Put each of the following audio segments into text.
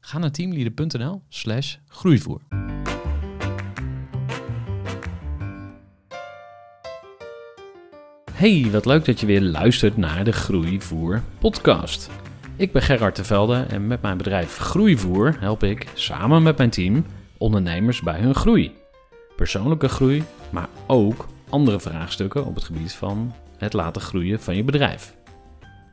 Ga naar teamleader.nl slash groeivoer. Hey, wat leuk dat je weer luistert naar de Groeivoer podcast. Ik ben Gerard de Velde en met mijn bedrijf Groeivoer help ik samen met mijn team ondernemers bij hun groei. Persoonlijke groei, maar ook andere vraagstukken op het gebied van het laten groeien van je bedrijf.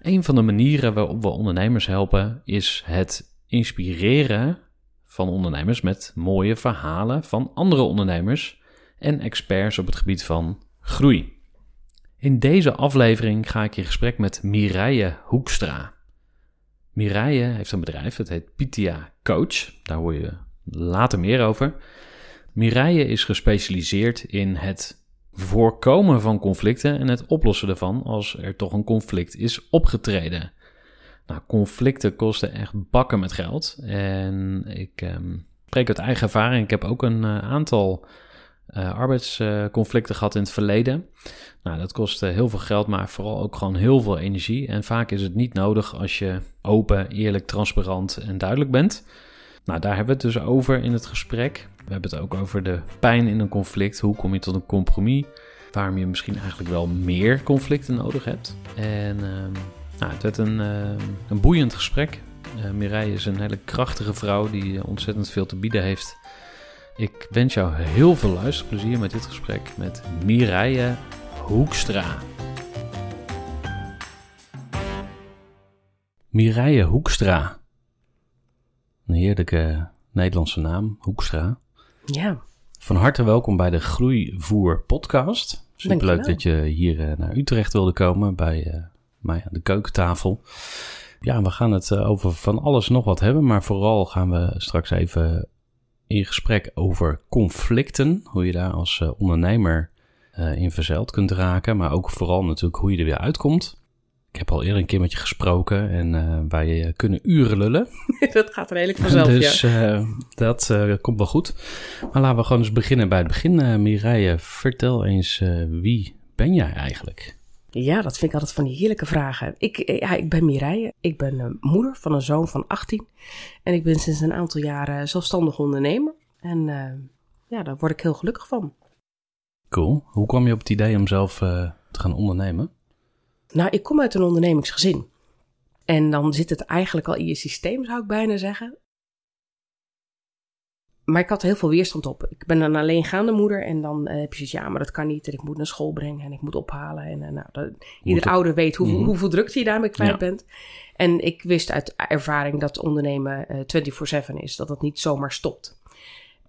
Een van de manieren waarop we ondernemers helpen is het inspireren van ondernemers met mooie verhalen van andere ondernemers en experts op het gebied van groei. In deze aflevering ga ik in gesprek met Mireille Hoekstra. Mireille heeft een bedrijf, het heet Pitia Coach. Daar hoor je later meer over. Mireille is gespecialiseerd in het voorkomen van conflicten en het oplossen ervan als er toch een conflict is opgetreden. Nou, conflicten kosten echt bakken met geld. En ik um, spreek uit eigen ervaring. Ik heb ook een uh, aantal uh, arbeidsconflicten gehad in het verleden. Nou, dat kost heel veel geld, maar vooral ook gewoon heel veel energie. En vaak is het niet nodig als je open, eerlijk, transparant en duidelijk bent. Nou, daar hebben we het dus over in het gesprek. We hebben het ook over de pijn in een conflict. Hoe kom je tot een compromis? Waarom je misschien eigenlijk wel meer conflicten nodig hebt. En uh, nou, het werd een, uh, een boeiend gesprek. Uh, Mireille is een hele krachtige vrouw die ontzettend veel te bieden heeft. Ik wens jou heel veel luisterplezier met dit gesprek met Mireille Hoekstra. Mireille Hoekstra. Een heerlijke Nederlandse naam, Hoekstra. Ja. Van harte welkom bij de Groeivoer podcast. Superleuk dat je hier naar Utrecht wilde komen bij mij aan de keukentafel. Ja, we gaan het uh, over van alles nog wat hebben, maar vooral gaan we straks even in gesprek over conflicten. Hoe je daar als ondernemer in verzeild kunt raken, maar ook vooral natuurlijk hoe je er weer uitkomt. Ik heb al eerder een keer met je gesproken en uh, wij kunnen uren lullen. dat gaat redelijk vanzelf, dus, ja. Uh, dat uh, komt wel goed. Maar laten we gewoon eens beginnen bij het begin. Mireille, vertel eens, wie ben jij eigenlijk? Ja, dat vind ik altijd van die heerlijke vragen. Ik, ja, ik ben Mireille. Ik ben moeder van een zoon van 18. En ik ben sinds een aantal jaren zelfstandig ondernemer. En ja, daar word ik heel gelukkig van. Cool. Hoe kwam je op het idee om zelf te gaan ondernemen? Nou, ik kom uit een ondernemingsgezin. En dan zit het eigenlijk al in je systeem, zou ik bijna zeggen. Maar ik had heel veel weerstand op. Ik ben een alleengaande moeder en dan uh, heb je zoiets, ja, maar dat kan niet. En ik moet naar school brengen en ik moet ophalen. En uh, nou, dat, ieder ouder weet hoe, mm-hmm. hoeveel drukte je daarmee kwijt ja. bent. En ik wist uit ervaring dat ondernemen uh, 24-7 is, dat dat niet zomaar stopt.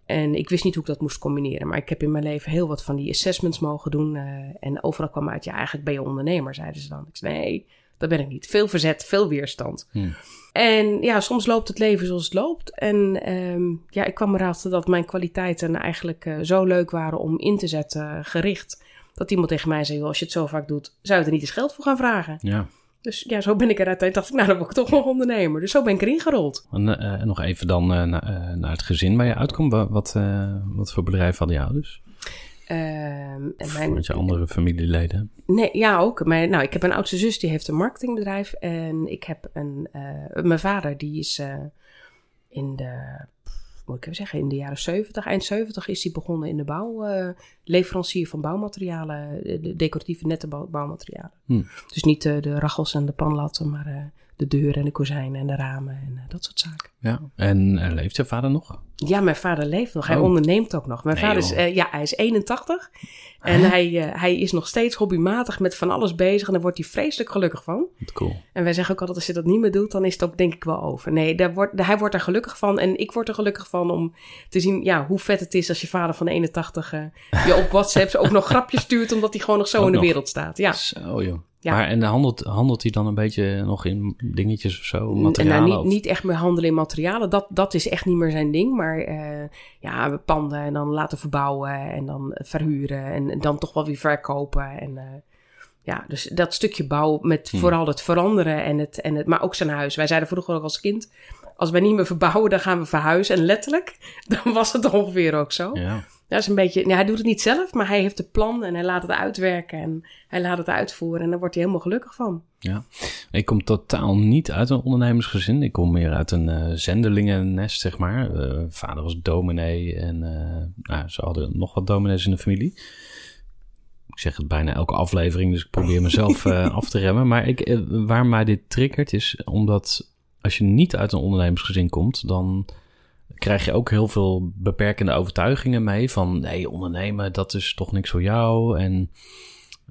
En ik wist niet hoe ik dat moest combineren. Maar ik heb in mijn leven heel wat van die assessments mogen doen. Uh, en overal kwam uit, ja, eigenlijk ben je ondernemer, zeiden ze dan. Ik zei, nee, dat ben ik niet. Veel verzet, veel weerstand. Hmm. En ja, soms loopt het leven zoals het loopt. En um, ja, ik kwam erachter dat mijn kwaliteiten eigenlijk uh, zo leuk waren om in te zetten, uh, gericht. Dat iemand tegen mij zei, als je het zo vaak doet, zou je er niet eens geld voor gaan vragen? Ja. Dus ja, zo ben ik eruit. Dacht ik, nou, dan word ik toch nog ondernemer. Dus zo ben ik erin gerold. En uh, nog even dan uh, na, uh, naar het gezin waar je uitkomt. Wat, wat, wat voor bedrijf hadden je ouders? Ehm, mijn, met je andere familieleden? Nee, ja ook. Mijn, nou, ik heb een oudste zus die heeft een marketingbedrijf. En ik heb een... mijn vader die is in de moet ik even zeggen, in de jaren 70, eind 70 is hij begonnen in de bouw. Uh, leverancier van bouwmaterialen, de decoratieve nette bouwmaterialen. Hm. Dus niet de rachels en de panlatten, maar de deuren en de kozijnen en de ramen en dat soort zaken. Ja, en leeft je vader nog? Ja, mijn vader leeft nog. Hij Oh. onderneemt ook nog. Mijn Nee, vader is, eh, ja, hij is 81. En hij, eh, hij is nog steeds hobbymatig met van alles bezig. En daar wordt hij vreselijk gelukkig van. Cool. En wij zeggen ook altijd, als je dat niet meer doet, dan is het ook denk ik wel over. Nee, daar wordt, hij wordt er gelukkig van. En ik word er gelukkig van om te zien ja, hoe vet het is als je vader van 81 eh, je op WhatsApp ook nog grapjes stuurt, omdat hij gewoon nog zo Ook in de nog. wereld staat. Ja. Zo joh. Ja. Maar en handelt, handelt hij dan een beetje nog in dingetjes of zo? En Materialen? nou, niet, of- niet echt meer handelen in materialen. Dat, dat is echt niet meer zijn ding. Maar eh, ja, we panden en dan laten verbouwen en dan verhuren en, en dan toch wel weer verkopen. En eh, ja, dus dat stukje bouw met Hmm. vooral het veranderen en het, en het, maar ook zijn huis. Wij zeiden vroeger ook als kind, als wij niet meer verbouwen, dan gaan we verhuizen. En letterlijk, dan was het ongeveer ook zo. Ja. Dat is een beetje, nou, hij doet het niet zelf, maar hij heeft het plan en hij laat het uitwerken en hij laat het uitvoeren. En daar wordt hij helemaal gelukkig van. Ik kom totaal niet uit een ondernemersgezin. Ik kom meer uit een eh zendelingennest, zeg maar. Eh, vader was dominee en eh, nou, ze hadden nog wat dominees in de familie. Ik zeg het bijna elke aflevering, dus ik probeer mezelf af te remmen. Maar ik, waar mij dit triggert is omdat als je niet uit een ondernemersgezin komt, dan krijg je ook heel veel beperkende overtuigingen mee. Van nee, ondernemen, dat is toch niks voor jou. En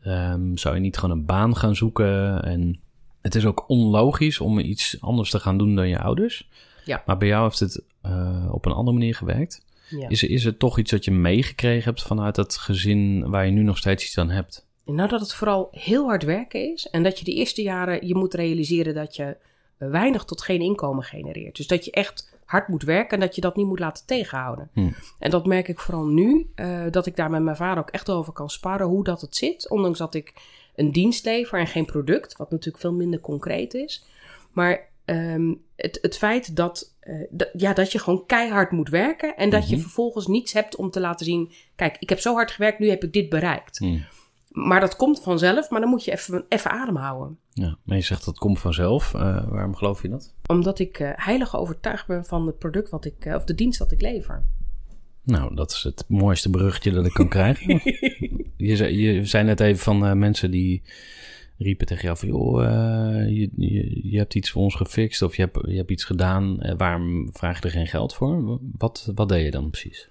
ehm, zou je niet gewoon een baan gaan zoeken? En het is ook onlogisch om iets anders te gaan doen dan je ouders. Ja. Maar bij jou heeft het eh, op een andere manier gewerkt. Ja. Is, er- is het toch iets dat je meegekregen hebt vanuit dat gezin waar je nu nog steeds iets aan hebt? Nou, dat het vooral heel hard werken is. En dat je de eerste jaren, je moet realiseren dat je weinig tot geen inkomen genereert. Dus dat je echt hard moet werken en dat je dat niet moet laten tegenhouden. Hm. En dat merk ik vooral nu, eh, dat ik daar met mijn vader ook echt over kan sparren hoe dat het zit. Ondanks dat ik een dienst lever en geen product, wat natuurlijk veel minder concreet is. Maar ehm, het, het feit dat, eh, dat- ja, dat je gewoon keihard moet werken en dat je Mhm. vervolgens niets hebt om te laten zien: kijk, ik heb zo hard gewerkt, nu heb ik dit bereikt. Hm. Maar dat komt vanzelf, maar dan moet je even, even ademhouden. Ja, maar je zegt dat komt vanzelf. Eh, waarom geloof je dat? Omdat ik eh, heilig overtuigd ben van het product wat ik, eh, of de dienst dat ik lever. Nou, dat is het mooiste beruchtje dat ik kan krijgen. je, zei, je zei net even van mensen die riepen tegen jou van... joh, je, je, je hebt iets voor ons gefixt of je hebt, je hebt iets gedaan. waarom vraag je er geen geld voor? Wat, wat deed je dan precies?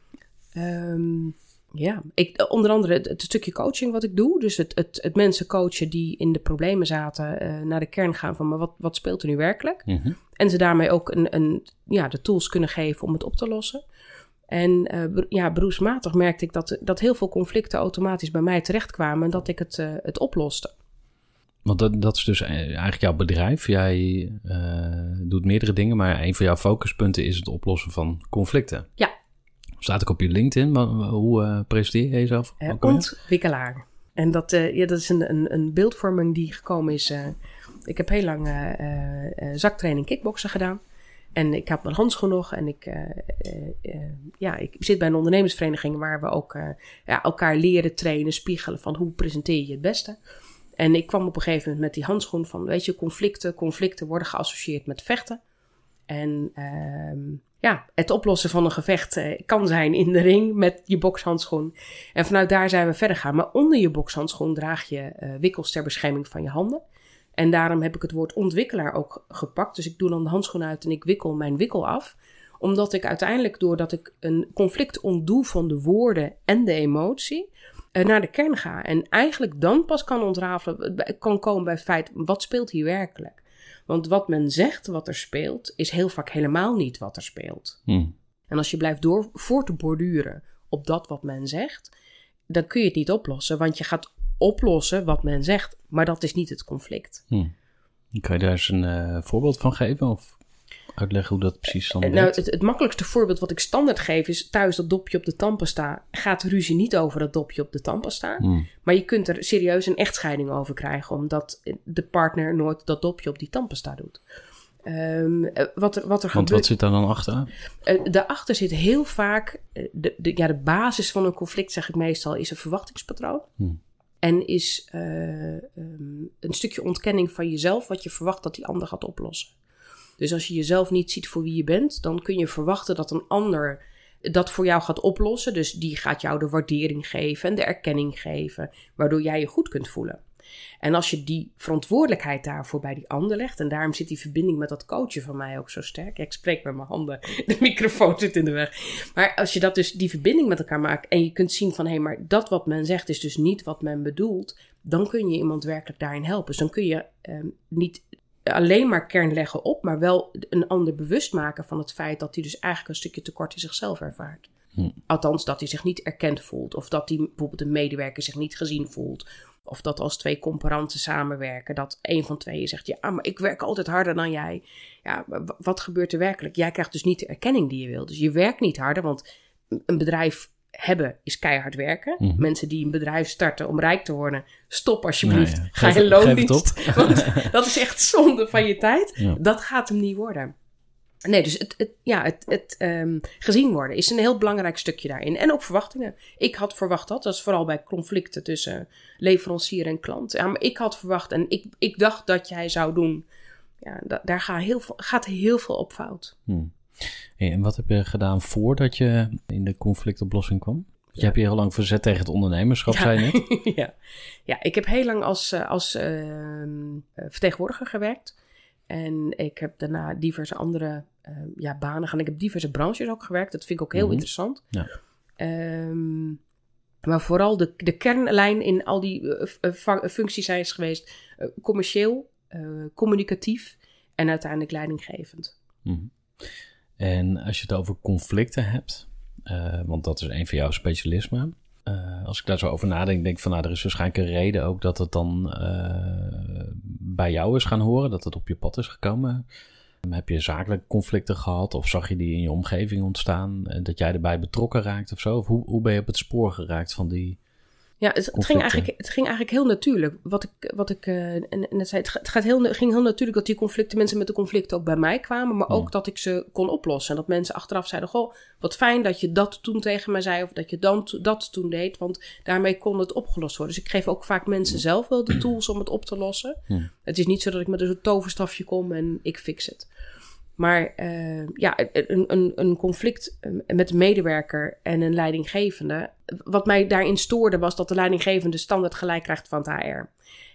Ehm, ja, ik, eh, onder andere het, het stukje coaching wat ik doe. Dus het, het, het mensen coachen die in de problemen zaten, eh, naar de kern gaan van maar wat, wat speelt er nu werkelijk? Mhm. En ze daarmee ook een, een, ja, de tools kunnen geven om het op te lossen. En eh, ja, beroepsmatig merkte ik dat, dat heel veel conflicten automatisch bij mij terechtkwamen en dat ik het, het oploste. Want dat, dat is dus eigenlijk jouw bedrijf. Jij doet meerdere dingen, maar een van jouw focuspunten is het oplossen van conflicten. Ja. Staat ook op je LinkedIn. Maar hoe eh, presenteer je jezelf? Eh, ontwikkelaar. En dat, eh, ja, dat is een, een, een beeldvorming die gekomen is. ik heb heel lang zaktraining kickboksen gedaan. En ik had mijn handschoen nog. En ik, ja, ik zit bij een ondernemersvereniging waar we ook ja, elkaar leren trainen, spiegelen van hoe presenteer je het beste. En ik kwam op een gegeven moment met die handschoen van, weet je, conflicten. Conflicten worden geassocieerd met vechten. En ehm, ja, het oplossen van een gevecht eh, kan zijn in de ring met je bokshandschoen. En vanuit daar zijn we verder gaan. Maar onder je bokshandschoen draag je eh, wikkels ter bescherming van je handen. En daarom heb ik het woord ontwikkelaar ook gepakt. Dus ik doe dan de handschoen uit en ik wikkel mijn wikkel af. Omdat ik uiteindelijk, doordat ik een conflict ontdoe van de woorden en de emotie, eh, naar de kern ga. En eigenlijk dan pas kan ontrafelen, kan komen bij het feit, wat speelt hier werkelijk? Want wat men zegt wat er speelt, is heel vaak helemaal niet wat er speelt. Hm. En als je blijft door voor te borduren op dat wat men zegt, dan kun je het niet oplossen. Want je gaat oplossen wat men zegt, maar dat is niet het conflict. Hm. Kan je daar eens een eh, voorbeeld van geven? Of uitleggen hoe dat precies dan En nou, het, het makkelijkste voorbeeld wat ik standaard geef is thuis dat dopje op de tandpasta. Gaat de ruzie niet over dat dopje op de tandpasta. Hm. Maar je kunt er serieus een echtscheiding over krijgen, omdat de partner nooit dat dopje op die tandpasta doet. Ehm, eh, wat er, wat er Want wat zit daar dan achter? Eh, daarachter zit heel vaak, eh, de, de, ja, de basis van een conflict, zeg ik meestal, is een verwachtingspatroon. Hmm. En is eh, ehm, een stukje ontkenning van jezelf, wat je verwacht dat die ander gaat oplossen. Dus als je jezelf niet ziet voor wie je bent, dan kun je verwachten dat een ander dat voor jou gaat oplossen. Dus die gaat jou de waardering geven en de erkenning geven, waardoor jij je goed kunt voelen. En als je die verantwoordelijkheid daarvoor bij die ander legt, en daarom zit die verbinding met dat coachen van mij ook zo sterk. Ik spreek met mijn handen, de microfoon zit in de weg. Maar als je dat dus, die verbinding met elkaar maakt en je kunt zien van hé, hey, maar dat wat men zegt is dus niet wat men bedoelt, dan kun je iemand werkelijk daarin helpen. Dus dan kun je ehm, niet alleen maar kern leggen op, maar wel een ander bewust maken van het feit dat hij dus eigenlijk een stukje tekort in zichzelf ervaart. Hm. Althans, dat hij zich niet erkend voelt. Of dat hij bijvoorbeeld een medewerker zich niet gezien voelt. Of dat als twee comparanten samenwerken, dat een van tweeën zegt: Ja, maar ik werk altijd harder dan jij. Ja, wat gebeurt er werkelijk? Jij krijgt dus niet de erkenning die je wil. Dus je werkt niet harder, want een bedrijf hebben is keihard werken. Mhm. Mensen die een bedrijf starten om rijk te worden, stop alsjeblieft. Nou Ga je loondienst. Want dat is echt zonde van je tijd. Dat gaat hem niet worden. Nee, dus het, het ja, het, het um, gezien worden is een heel belangrijk stukje daarin. En ook verwachtingen. Ik had verwacht dat, dat is vooral bij conflicten tussen leverancier en klant. Ja, maar ik had verwacht en ik, ik dacht dat jij zou doen. Ja, da, daar gaat heel, veel, gaat heel veel op fout. Hmm. En wat heb je gedaan voordat je in de conflictoplossing kwam? Je hebt je heel lang verzet tegen het ondernemerschap, ja. zei je net. ja. ja, ik heb heel lang als, eh, als uh, vertegenwoordiger gewerkt. En ik heb daarna diverse andere uh, ja, banen gaan. Ik heb diverse branches ook gewerkt. Dat vind ik ook heel mhm. interessant. Ja. Um, maar vooral de, de kernlijn in al die uh, functies zijn geweest commercieel, communicatief en uiteindelijk leidinggevend. Mm En als je het over conflicten hebt, want dat is een van jouw specialismen. als ik daar zo over nadenk, denk ik van nou, er is waarschijnlijk een reden ook dat het dan bij jou is gaan horen, dat het op je pad is gekomen. Heb je zakelijke conflicten gehad of zag je die in je omgeving ontstaan? Dat jij erbij betrokken raakt of zo? Of hoe, hoe ben je op het spoor geraakt van die. Ja, het, het ging, eigenlijk, het ging eigenlijk heel natuurlijk. Wat ik, wat ik uh, net zei, het, gaat heel, ging heel natuurlijk dat die conflicten, mensen met de conflicten ook bij mij kwamen. Maar ook dat ik ze kon oplossen. En dat mensen achteraf zeiden: Goh, wat fijn dat je dat toen tegen mij zei. Of dat je dan, dat toen deed. Want daarmee kon het opgelost worden. Dus ik geef ook vaak mensen zelf wel de tools om het op te lossen. Het is niet zo dat ik met een toverstafje kom en ik fix het. Maar uh, ja, een, een, een, conflict eh, met een medewerker en een leidinggevende. Wat mij daarin stoorde was dat de leidinggevende standaard gelijk krijgt van het HR.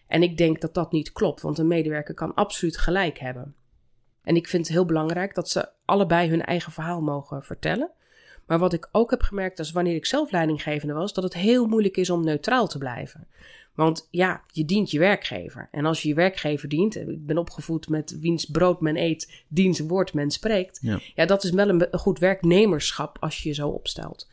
En ik denk dat dat niet klopt, want een medewerker kan absoluut gelijk hebben. En ik vind het heel belangrijk dat ze allebei hun eigen verhaal mogen vertellen. Maar wat ik ook heb gemerkt, is wanneer ik zelf leidinggevende was, dat het heel moeilijk is om neutraal te blijven. Want ja, je dient je werkgever. En als je je werkgever dient, ik ben opgevoed met wiens brood men eet, diens woord men spreekt. Ja, ja dat is wel een, goed werknemerschap als je je zo opstelt.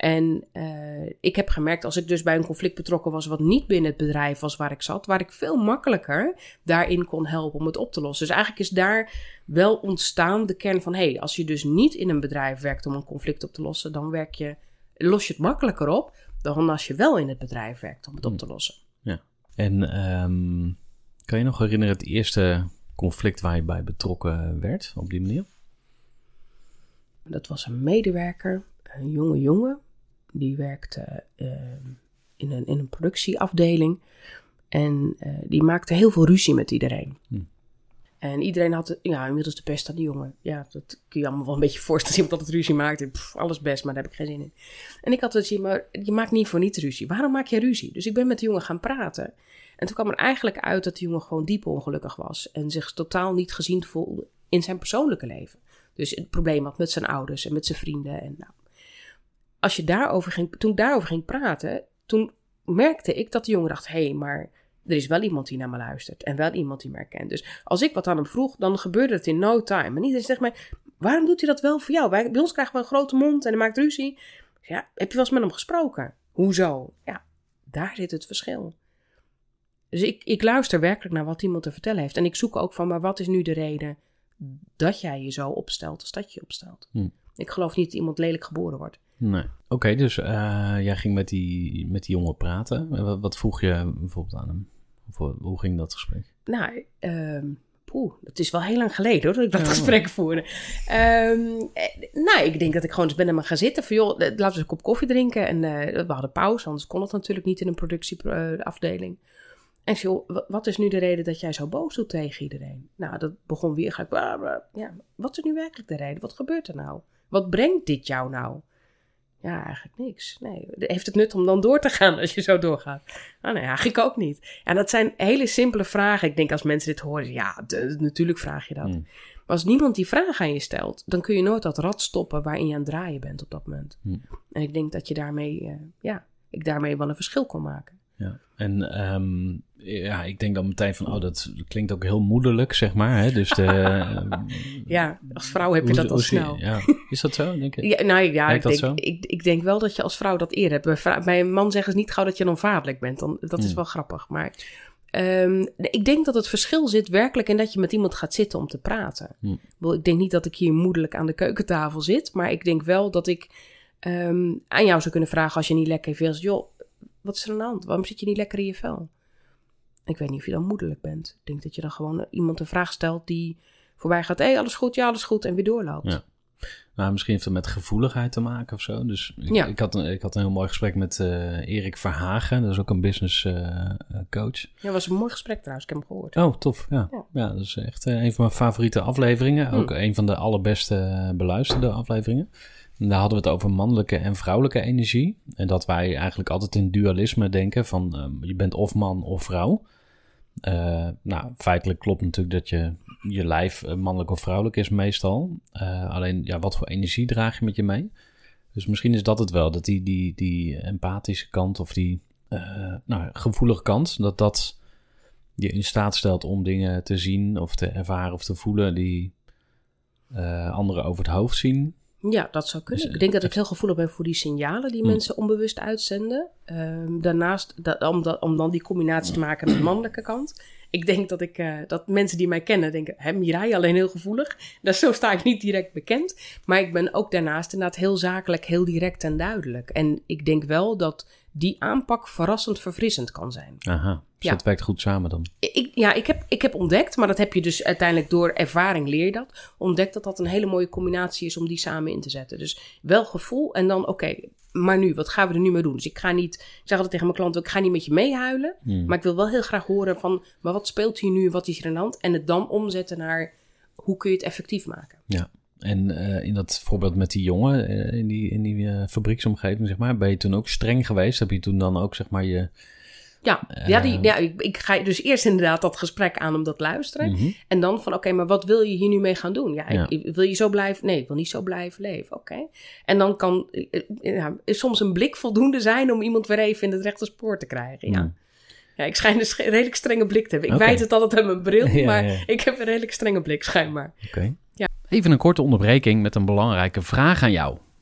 En uh, ik heb gemerkt, als ik dus bij een conflict betrokken was, wat niet binnen het bedrijf was waar ik zat, waar ik veel makkelijker daarin kon helpen om het op te lossen. Dus eigenlijk is daar wel ontstaan de kern van: hé, hey, als je dus niet in een bedrijf werkt om een conflict op te lossen, dan werk je, los je het makkelijker op dan als je wel in het bedrijf werkt om het op te hmm. lossen. Ja. En um, kan je nog herinneren het eerste conflict waar je bij betrokken werd op die manier? Dat was een medewerker, een jonge jongen. Die werkte uh, in, een, in een productieafdeling. En uh, die maakte heel veel ruzie met iedereen. Hm. En iedereen had ja, inmiddels de pest aan die jongen. Ja, dat kun je allemaal wel een beetje voorstellen. Iemand dat het ruzie maakt. Alles best, maar daar heb ik geen zin in. En ik had het zien, maar je maakt niet voor niet ruzie. Waarom maak je ruzie? Dus ik ben met de jongen gaan praten. En toen kwam er eigenlijk uit dat de jongen gewoon diep ongelukkig was. En zich totaal niet gezien voelde in zijn persoonlijke leven. Dus het probleem had met zijn ouders en met zijn vrienden. En nou, als je daarover ging, toen ik daarover ging praten, toen merkte ik dat de jongen dacht: hé, hey, maar er is wel iemand die naar me luistert en wel iemand die me herkent. Dus als ik wat aan hem vroeg, dan gebeurde het in no time. En iedereen zegt mij, waarom doet hij dat wel voor jou? Wij, bij ons krijgen we een grote mond en hij maakt ruzie. Ja, heb je wel eens met hem gesproken? Hoezo? Ja, daar zit het verschil. Dus ik, ik luister werkelijk naar wat iemand te vertellen heeft. En ik zoek ook van, maar wat is nu de reden dat jij je zo opstelt als dat je opstelt? Hm. Ik geloof niet dat iemand lelijk geboren wordt. Nee. Oké, dus uh, jij ging met die, met die jongen praten. Wat, wat vroeg je bijvoorbeeld aan hem? Of, hoe ging dat gesprek? Nou, um, poeh, het is wel heel lang geleden hoor, dat ik dat gesprek voerde. Um, nou, ik denk dat ik gewoon eens ben hem gaan zitten. Van joh, laten we eens een kop koffie drinken. En uh, we hadden pauze, anders kon het natuurlijk niet in een productieafdeling. En joh, wat is nu de reden dat jij zo boos doet tegen iedereen? Nou, dat begon weer gelijk. Ja, wat is nu werkelijk de reden? Wat gebeurt er nou? Wat brengt dit jou nou? Ja, eigenlijk niks. Nee, heeft het nut om dan door te gaan als je zo doorgaat? Nou, nee, eigenlijk ook niet. En dat zijn hele simpele vragen. Ik denk als mensen dit horen, ja, natuurlijk vraag je dat. Hmm. Maar als niemand die vraag aan je stelt, dan kun je nooit dat rad stoppen waarin je aan het draaien bent op dat moment. Hmm. En ik denk dat je daarmee, uh, ja, ik daarmee wel een verschil kon maken. Ja, en um, ja, ik denk dan meteen van, oh, dat klinkt ook heel moederlijk, zeg maar. Hè? Dus de, ehm, ja, als vrouw heb je dat al snel. Ja. Is dat zo, denk ik? Ja, nou ja, ik denk, ik, ik, denk wel dat je als vrouw dat eerder hebt. Bij, een man zeggen ze niet gauw dat je dan vaderlijk bent. Dan, dat is hmm. wel grappig, maar... Um, ik denk dat het verschil zit werkelijk in dat je met iemand gaat zitten om te praten. Hmm. Ik denk niet dat ik hier moederlijk aan de keukentafel zit, maar ik denk wel dat ik um, aan jou zou kunnen vragen als je niet lekker veel. Joh, wat is er aan de hand? Waarom zit je niet lekker in je vel? Ik weet niet of je dan moederlijk bent. Ik denk dat je dan gewoon iemand een vraag stelt die voorbij gaat. Hé, hey, alles goed? Ja, alles goed. En weer doorloopt. Ja. Nou, misschien heeft het met gevoeligheid te maken of zo. Dus ik, ja. ik, had, een, ik had een heel mooi gesprek met uh, Erik Verhagen. Dat is ook een business uh, coach. Ja, dat was een mooi gesprek trouwens. Ik heb hem gehoord. Oh, tof. Ja, ja. dat is echt een van mijn favoriete afleveringen. Hm. Ook een van de allerbeste beluisterde afleveringen daar hadden we het over mannelijke en vrouwelijke energie. En dat wij eigenlijk altijd in dualisme denken van ehm, je bent of man of vrouw. Uh, nou, feitelijk klopt natuurlijk dat je, je lijf uh, mannelijk of vrouwelijk is meestal. Uh, alleen, ja, wat voor energie draag je met je mee? Dus misschien is dat het wel, dat die, die, die empathische kant of die nou, gevoelige kant, dat dat je in staat stelt om dingen te zien of te ervaren of te voelen die anderen over het hoofd zien. Ja, dat zou kunnen. Dus, ik denk dat ik heel gevoelig ben voor die signalen die hm. mensen onbewust uitzenden. Um, daarnaast, dat, om, dat, om dan die combinatie te maken met de mannelijke kant. Ik denk dat, ik, uh, dat mensen die mij kennen denken, hè, Mirai alleen heel gevoelig. Dat, zo sta ik niet direct bekend. Maar ik ben ook daarnaast inderdaad heel zakelijk, heel direct en duidelijk. En ik denk wel dat die aanpak verrassend verfrissend kan zijn. Aha, dus dat werkt goed samen dan? Ik, ja, ik heb, ik heb ontdekt, maar dat heb je dus uiteindelijk door ervaring leer je dat. Ontdekt dat dat een hele mooie combinatie is om die samen in te zetten. Dus wel gevoel en dan, oké, maar nu, wat gaan we er nu mee doen? Dus ik ga niet, ik zeg altijd tegen mijn klanten, ik ga niet met je meehuilen. Hmm. Maar ik wil wel heel graag horen van, maar wat speelt hier nu? Wat is er aan de hand? En het dan omzetten naar, hoe kun je het effectief maken? Ja. En uh, in dat voorbeeld met die jongen uh, in die, in die uh, fabrieksomgeving, zeg maar, ben je toen ook streng geweest? Heb je toen dan ook, zeg maar, je... Ja, ja, die, ja ik, ik, ga dus eerst inderdaad dat gesprek aan om dat luisteren. Mhm. En dan van, oké, maar wat wil je hier nu mee gaan doen? Ja, Ik, wil je zo blijven? Nee, ik wil niet zo blijven leven. Oké. En dan kan ja, soms een blik voldoende zijn om iemand weer even in het rechte spoor te krijgen. Ja. Mhm. Ja, ik schijn dus een redelijk strenge blik te hebben. Ik okay. weet het altijd aan mijn bril, maar ik heb een redelijk strenge blik schijnbaar. Oké. Even een korte onderbreking met een belangrijke vraag aan jou.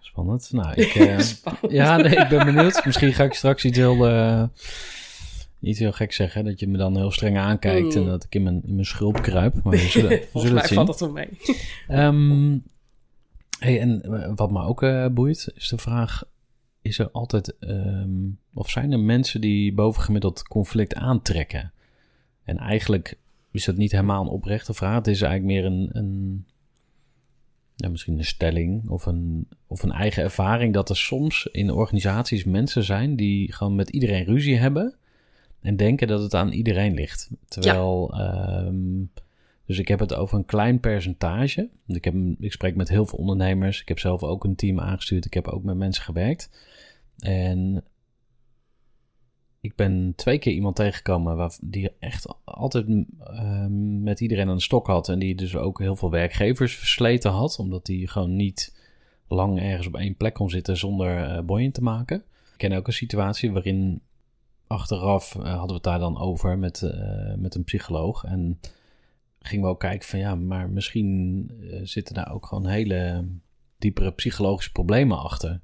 Spannend. Nou, ik, uh, Ja, nee, ik ben benieuwd. Misschien ga ik straks iets heel, uh, iets heel gek zeggen. Dat je me dan heel streng aankijkt en mm. dat ik in mijn, in mijn schulp kruip. Maar we zullen, we zullen het zien. valt dat wel mee. Um, hey, en eh, wat me ook uh, boeit, is de vraag... Is er altijd... Um, of zijn er mensen die bovengemiddeld conflict aantrekken? En eigenlijk is dat niet helemaal een oprechte vraag. Het is eigenlijk meer een... een ja, misschien een stelling of een, of een eigen ervaring dat er soms in organisaties mensen zijn die gewoon met iedereen ruzie hebben en denken dat het aan iedereen ligt. Terwijl, ehm, dus ik heb het over een klein percentage. Ik, heb, ik spreek met heel veel ondernemers. Ik heb zelf ook een team aangestuurd. Ik heb ook met mensen gewerkt. En ik ben twee keer iemand tegengekomen waar, die echt altijd ehm, met iedereen aan de stok had. En die dus ook heel veel werkgevers versleten had. Omdat die gewoon niet lang ergens op één plek kon zitten zonder uh, te maken. Ik ken ook een situatie waarin achteraf eh, hadden we het daar dan over met, eh, met een psycholoog. En gingen we ook kijken van ja, maar misschien zitten daar ook gewoon hele diepere psychologische problemen achter.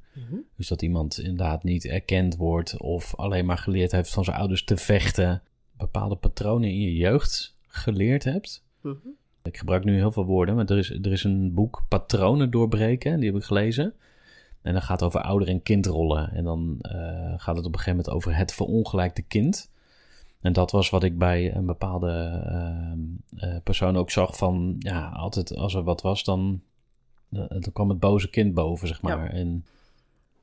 Dus dat iemand inderdaad niet erkend wordt of alleen maar geleerd heeft van zijn ouders te vechten. Bepaalde patronen in je jeugd geleerd hebt. Mhm. Ik gebruik nu heel veel woorden, maar er is, er is een boek Patronen doorbreken, die heb ik gelezen. En dat gaat over ouder- en kindrollen. En dan eh, gaat het op een gegeven moment over het verongelijkte kind. En dat was wat ik bij een bepaalde eh, eh, persoon ook zag van... Ja, altijd als er wat was, dan, dan kwam het boze kind boven, zeg maar. En,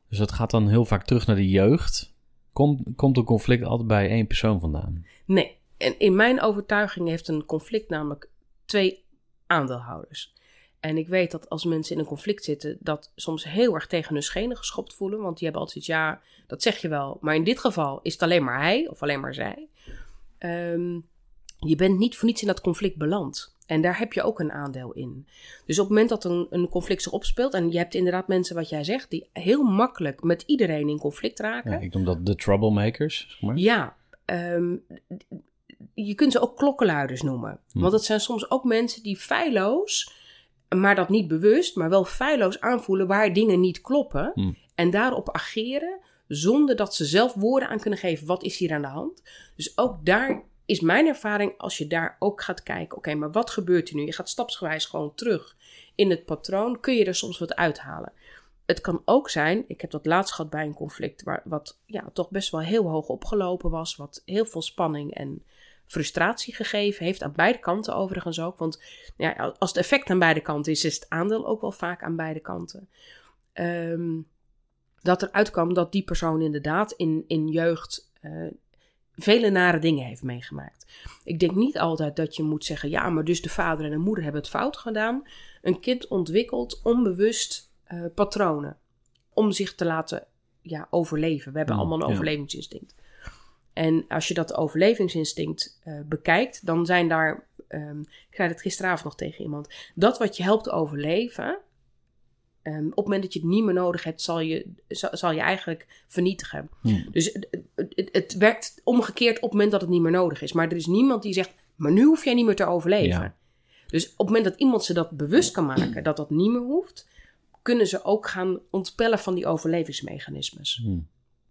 dus dat gaat dan heel vaak terug naar de jeugd. Komt, komt een conflict altijd bij één persoon vandaan? Nee, en in mijn overtuiging heeft een conflict namelijk twee aandeelhouders. En ik weet dat als mensen in een conflict zitten, dat soms heel erg tegen hun schenen geschopt voelen. Want die hebben altijd ja, dat zeg je wel. Maar in dit geval is het alleen maar hij of alleen maar zij. Ehm, je bent niet voor niets in dat conflict beland. En daar heb je ook een aandeel in. Dus op het moment dat een, een conflict zich opspeelt, en je hebt inderdaad mensen, wat jij zegt, die heel makkelijk met iedereen in conflict raken. Ja, ik noem dat de troublemakers, zeg maar. Ja, ehm, je kunt ze ook klokkenluiders noemen. Hm. Want het zijn soms ook mensen die feilloos, maar dat niet bewust, maar wel feilloos aanvoelen waar dingen niet kloppen. Hm. En daarop ageren zonder dat ze zelf woorden aan kunnen geven. Wat is hier aan de hand? Dus ook daar is mijn ervaring, als je daar ook gaat kijken, oké, maar wat gebeurt er nu? Je gaat stapsgewijs gewoon terug in het patroon, kun je er soms wat uithalen. Het kan ook zijn, ik heb dat laatst gehad bij een conflict, waar, wat ja, toch best wel heel hoog opgelopen was, wat heel veel spanning en frustratie gegeven heeft, aan beide kanten overigens ook. Want ja, als het effect aan beide kanten is, is het aandeel ook wel vaak aan beide kanten. Ehm, dat er uitkwam dat die persoon inderdaad in, in jeugd eh, vele nare dingen heeft meegemaakt. Ik denk niet altijd dat je moet zeggen, ja, maar dus de vader en de moeder hebben het fout gedaan. Een kind ontwikkelt onbewust eh, patronen om zich te laten ja, overleven. We hebben Mm, allemaal een ja. overlevingsinstinct. En als je dat overlevingsinstinct eh, bekijkt, dan zijn daar. ehm, ik zei het gisteravond nog tegen iemand. Dat wat je helpt overleven. Ehm, op het moment dat je het niet meer nodig hebt, zal je, zal, zal je eigenlijk vernietigen. Dus het, het, werkt omgekeerd op het moment dat het niet meer nodig is. Maar er is niemand die zegt, maar nu hoef jij niet meer te overleven. Ja. Dus op het moment dat iemand ze dat bewust kan maken, dat dat niet meer hoeft, kunnen ze ook gaan ontpellen van die overlevingsmechanismes.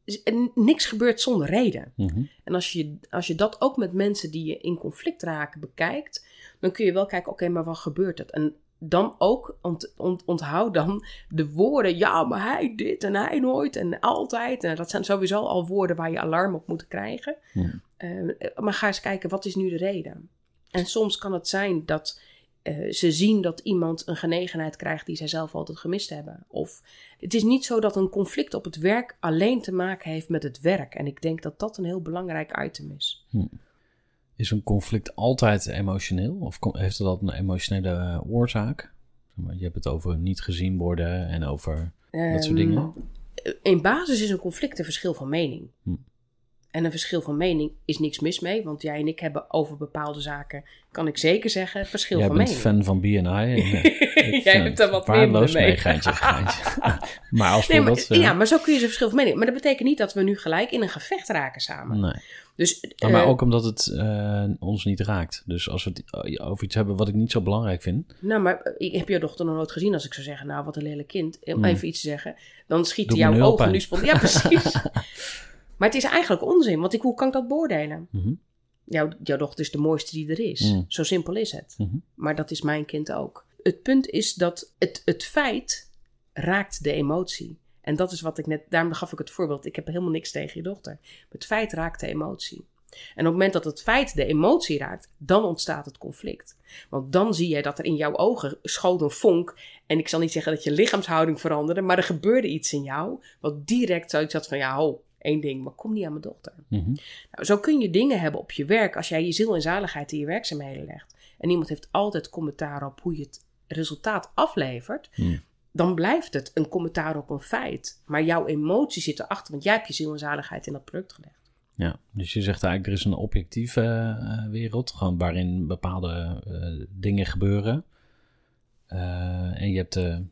Dus, en niks gebeurt zonder reden. Mhm. En als je, als je dat ook met mensen die je in conflict raken bekijkt, dan kun je wel kijken, oké, maar wat gebeurt het? En dan ook ont, ont- onthoud dan de woorden, ja, maar hij dit en hij nooit en altijd. En dat zijn sowieso al woorden waar je alarm op moet krijgen. Ja. Eh, maar ga eens kijken, wat is nu de reden? En soms kan het zijn dat eh, ze zien dat iemand een genegenheid krijgt die zij zelf altijd gemist hebben. Of het is niet zo dat een conflict op het werk alleen te maken heeft met het werk. En ik denk dat dat een heel belangrijk item is. Is een conflict altijd emotioneel? Of heeft altijd een emotionele eh, oorzaak? Je hebt het over niet gezien worden en over dat soort Ehm, dingen. In basis is een conflict een verschil van mening. Hm. En een verschil van mening is niks mis mee, want jij en ik hebben over bepaalde zaken, kan ik zeker zeggen, verschil Jij van bent mening. fan van BNI. en, Jij hebt daar wat minder mee. Geintje, geintje. maar als Nee, maar, eh, ja, maar zo kun je ze verschil van mening. Maar dat betekent niet dat we nu gelijk in een gevecht raken samen. Nee. Dus, Maar, maar eh, ook omdat het eh, ons niet raakt. Dus als we het over iets hebben wat ik niet zo belangrijk vind... Nou, maar ik heb je dochter nog nooit gezien als ik zou zeggen, nou, wat een lelijk kind. Om Hmm. even iets te zeggen. Dan schieten jouw ogen nu spontaan. Ja, precies. maar het is eigenlijk onzin, want ik, hoe kan ik dat beoordelen? Mhm. Jouw, jouw dochter is de mooiste die er is. Hmm. Zo simpel is het. Mhm. Maar dat is mijn kind ook. Het punt is dat het, het feit raakt de emotie. En dat is wat ik net, daarom gaf ik het voorbeeld. Ik heb helemaal niks tegen je dochter. Het feit raakt de emotie. En op het moment dat het feit de emotie raakt, dan ontstaat het conflict. Want dan zie je dat er in jouw ogen schoot een vonk. En ik zal niet zeggen dat je lichaamshouding veranderde, maar er gebeurde iets in jou. Wat direct zoiets had van: ja, ho, één ding, maar kom niet aan mijn dochter. Mhm. Nou, zo kun je dingen hebben op je werk als jij je ziel en zaligheid in je werkzaamheden legt. En iemand heeft altijd commentaar op hoe je het resultaat aflevert. Dan blijft het een commentaar op een feit. Maar jouw emotie zit erachter, want jij hebt je ziel en zaligheid in dat product gelegd. Ja, dus je zegt eigenlijk, er is een objectieve eh, wereld, gewoon waarin bepaalde eh, dingen gebeuren. Eh, en je hebt de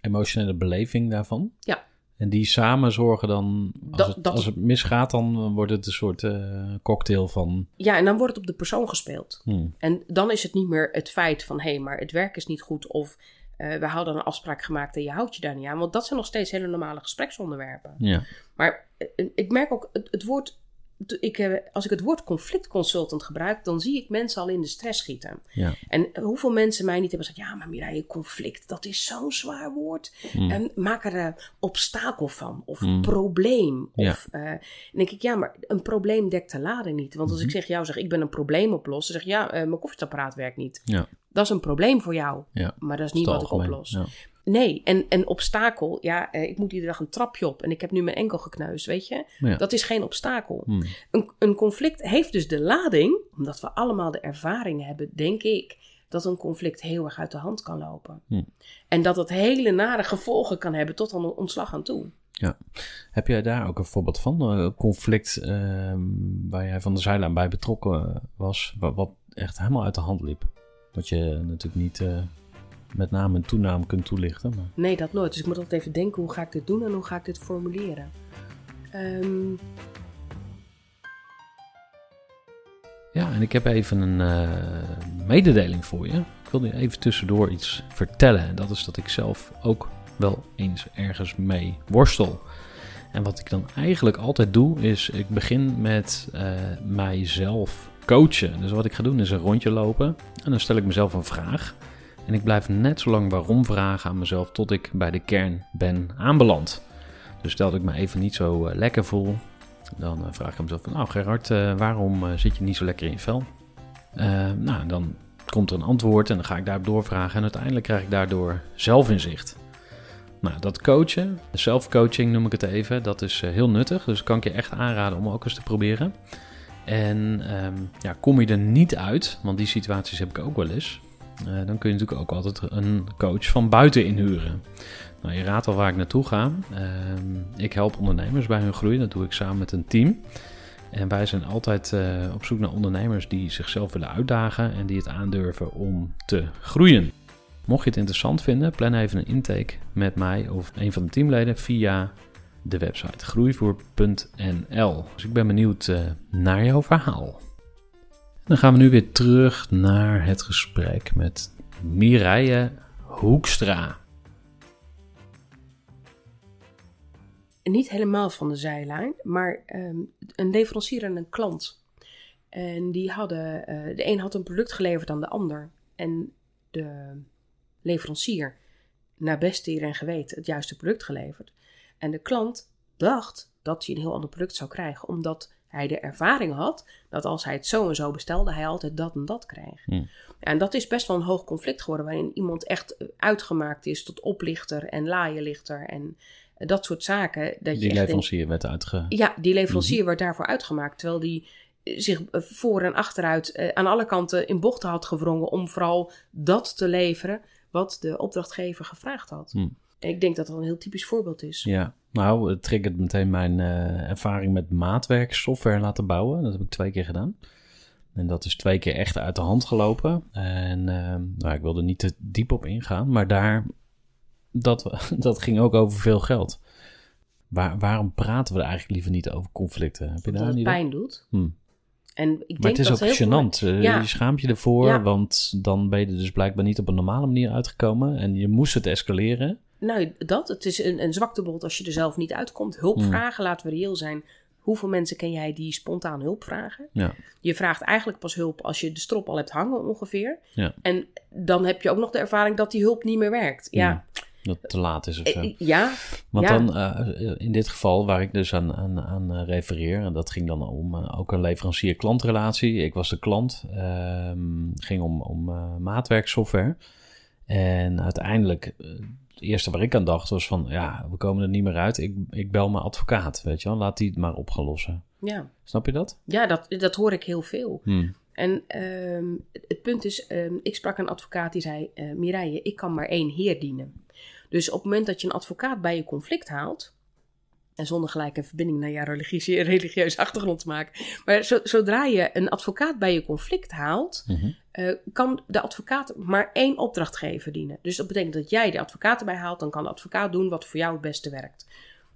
emotionele beleving daarvan. Ja. En die samen zorgen dan, als, dat, het, als het misgaat, dan wordt het een soort uh, cocktail van... Ja, en dan wordt het op de persoon gespeeld. Hmm. En dan is het niet meer het feit van, hé, hey, maar het werk is niet goed of uh, we hadden een afspraak gemaakt en je houdt je daar niet aan. Want dat zijn nog steeds hele normale gespreksonderwerpen. Ja. Maar ik merk ook, het, het woord ik, eh, als ik het woord conflictconsultant gebruik, dan zie ik mensen al in de stress schieten. Ja. En hoeveel mensen mij niet hebben gezegd: ja, maar Mireille, conflict, dat is zo'n zwaar woord. Mm. En maak er een obstakel van, of mm. probleem. Of, ja. Uh, dan denk ik: ja, maar een probleem dekt de lading niet. Want als ik mhm. zeg jou, zeg ik ben een probleem oplossen, zeg ja, uh, mijn koffiezetapparaat werkt niet. Ja. Dat is een probleem voor jou, ja. maar dat is niet wat ik oplos. Nee, en een obstakel, ja, eh, ik moet iedere dag een trapje op en ik heb nu mijn enkel gekneusd, weet je? Dat is geen obstakel. Hmm. Een, een conflict heeft dus de lading, omdat we allemaal de ervaring hebben, denk ik, dat een conflict heel erg uit de hand kan lopen. Hmm. En dat het hele nare gevolgen kan hebben tot aan ontslag aan toe. Ja. Heb jij daar ook een voorbeeld van? Een conflict uh, waar jij van de zijlijn bij betrokken was, wat, wat, echt helemaal uit de hand liep? Wat je natuurlijk niet... Uh met naam en toenaam kunt toelichten. Maar... Nee, dat nooit. Dus ik moet altijd even denken, hoe ga ik dit doen en hoe ga ik dit formuleren? Um... Ja, en ik heb even een uh, mededeling voor je. Ik wil je even tussendoor iets vertellen. En dat is dat ik zelf ook wel eens ergens mee worstel. En wat ik dan eigenlijk altijd doe, is ik begin met uh, mijzelf coachen. Dus wat ik ga doen is een rondje lopen. En dan stel ik mezelf een vraag. En ik blijf net zo lang waarom vragen aan mezelf tot ik bij de kern ben aanbeland. Dus stel dat ik me even niet zo uh, lekker voel, dan uh, vraag ik mezelf van, nou Gerard, uh, waarom zit je niet zo lekker in je vel? nou, dan komt er een antwoord en dan ga ik daarop doorvragen en uiteindelijk krijg ik daardoor zelfinzicht. Nou, dat coachen, self-coaching noem ik het even, dat is heel nuttig. Dus kan ik je echt aanraden om ook eens te proberen. En um, ja, kom je er niet uit, want die situaties heb ik ook wel eens. Eh, dan kun je natuurlijk ook altijd een coach van buiten inhuren. Nou, je raadt al waar ik naartoe ga. Ehm, ik help ondernemers bij hun groei. Dat doe ik samen met een team. En wij zijn altijd eh, op zoek naar ondernemers die zichzelf willen uitdagen en die het aandurven om te groeien. Mocht je het interessant vinden, plan even een intake met mij of een van de teamleden via de website groeivoer.nl. Dus ik ben benieuwd uh, naar jouw verhaal. Dan gaan we nu weer terug naar het gesprek met Mireille Hoekstra. Niet helemaal van de zijlijn, maar ehm, een leverancier en een klant. En die hadden, uh, de een had een product geleverd aan de ander. En de leverancier, naar beste eer en geweten, het juiste product geleverd. En de klant dacht dat hij een heel ander product zou krijgen, omdat hij de ervaring had dat als hij het zo en zo bestelde, hij altijd dat en dat kreeg. Hmm. En dat is best wel een hoog conflict geworden, waarin iemand echt eh, uitgemaakt is tot oplichter en laaienlichter en eh, dat soort zaken. Dat die leverancier werd uitgemaakt. Ja, die leverancier mhm. werd daarvoor uitgemaakt, terwijl die eh, zich voor en achteruit aan alle kanten in bochten had gewrongen om vooral dat te leveren wat de opdrachtgever gevraagd had. Hmm. En ik denk dat dat een heel typisch voorbeeld is. Ja, nou, het triggert meteen mijn uh, ervaring met maatwerk software laten bouwen. Dat heb ik twee keer gedaan. En dat is twee keer echt uit de hand gelopen. En uh, nou, ik wilde niet te diep op ingaan, maar daar, dat, dat ging ook over veel geld. Waar, waarom praten we er eigenlijk liever niet over conflicten? Heb je daar het pijn doet. Hm. En ik maar denk het is dat ook gênant. Veel... Eh, je schaamt je ervoor, want dan ben je er dus blijkbaar niet op een normale manier uitgekomen. En je moest het escaleren. Nou, dat. Het is een, een zwaktebod als je er zelf niet uitkomt. Hulp hmm. vragen, laten we reëel zijn. Hoeveel mensen ken jij die spontaan hulp vragen? Ja. Je vraagt eigenlijk pas hulp als je de strop al hebt hangen ongeveer. Ja. En dan heb je ook nog de ervaring dat die hulp niet meer werkt. Ja. Hmm. Dat het te laat is of zo. Eh, ja. Want dan, uh, in dit geval waar ik dus aan, aan, aan refereer, en dat ging dan om uh, ook een leverancier-klantrelatie. Ik was de klant, uh, ging om, om maatwerksoftware. En uiteindelijk het eerste waar ik aan dacht was van, ja, we komen er niet meer uit. Ik, ik bel mijn advocaat, weet je wel. Laat die het maar opgelossen. Ja. Snap je dat? Ja, dat, dat hoor ik heel veel. Hmm. En um, het punt is, um, ik sprak een advocaat die zei, uh, Mireille, ik kan maar één heer dienen. Dus op het moment dat je een advocaat bij je conflict haalt, en zonder gelijk een verbinding naar jouw religieuze, religieuze achtergrond te maken. Maar zodra je een advocaat bij je conflict haalt, mhm. eh, kan de advocaat maar één opdrachtgever dienen. Dus dat betekent dat jij de advocaat erbij haalt, dan kan de advocaat doen wat voor jou het beste werkt.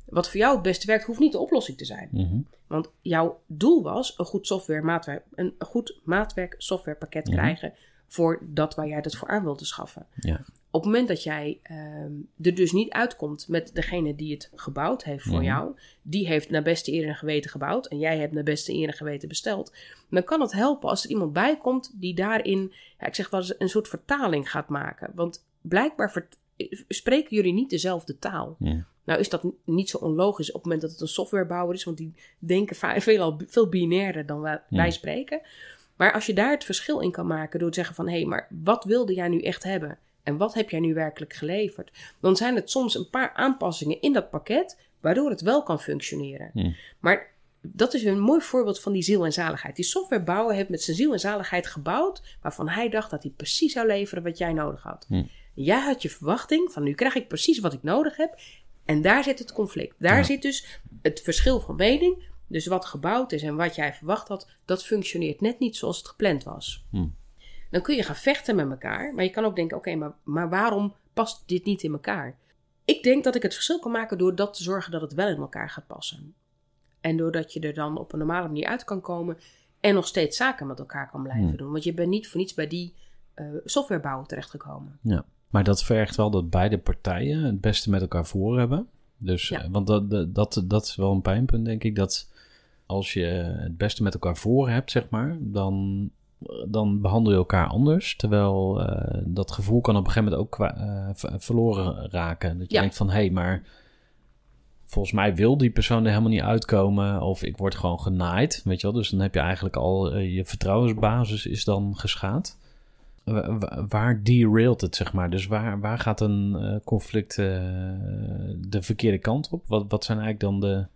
Wat voor jou het beste werkt, hoeft niet de oplossing te zijn. Mhm. Want jouw doel was een goed software maatwerk, een goed maatwerk softwarepakket Mhm. krijgen voor dat waar jij dat voor aan wilde schaffen. Ja. Op het moment dat jij ehm, er dus niet uitkomt met degene die het gebouwd heeft voor Mhm. jou, die heeft naar beste eer en geweten gebouwd en jij hebt naar beste eer en geweten besteld, dan kan het helpen als er iemand bij komt die daarin, ja, ik zeg wel eens, een soort vertaling gaat maken. Want blijkbaar spreken jullie niet dezelfde taal. Nou is dat niet zo onlogisch op het moment dat het een softwarebouwer is, want die denken veelal veel binairder dan wij, wij spreken. Maar als je daar het verschil in kan maken door te zeggen van hé, hey, maar wat wilde jij nu echt hebben? En wat heb jij nu werkelijk geleverd? Dan zijn het soms een paar aanpassingen in dat pakket, waardoor het wel kan functioneren. Ja. Maar dat is een mooi voorbeeld van die ziel en zaligheid. Die softwarebouwer heeft met zijn ziel en zaligheid gebouwd, waarvan hij dacht dat hij precies zou leveren wat jij nodig had. Hm. Jij had je verwachting van nu krijg ik precies wat ik nodig heb. En daar zit het conflict. Daar Ja. zit dus het verschil van mening. Dus wat gebouwd is en wat jij verwacht had, dat functioneert net niet zoals het gepland was. Hm. Dan kun je gaan vechten met elkaar. Maar je kan ook denken: oké, maar, maar waarom past dit niet in elkaar? Ik denk dat ik het verschil kan maken door dat te zorgen dat het wel in elkaar gaat passen. En doordat je er dan op een normale manier uit kan komen en nog steeds zaken met elkaar kan blijven Hmm. doen. Want je bent niet voor niets bij die softwarebouwer terechtgekomen. Ja, maar dat vergt wel dat beide partijen het beste met elkaar voor hebben. Dus, Ja. eh, want dat, dat, dat is wel een pijnpunt, denk ik. Dat als je het beste met elkaar voor hebt, zeg maar, dan, dan behandel je elkaar anders. Terwijl eh, dat gevoel kan op een gegeven moment ook eh, verloren raken. Dat je Ja. denkt van, hé, hey, maar volgens mij wil die persoon er helemaal niet uitkomen. Of ik word gewoon genaaid, weet je wel. Dus dan heb je eigenlijk al, eh, je vertrouwensbasis is dan geschaad. Wa- wa- waar derailt het, zeg maar? Dus waar, waar gaat een conflict de verkeerde kant op? Wat, wat zijn eigenlijk dan de,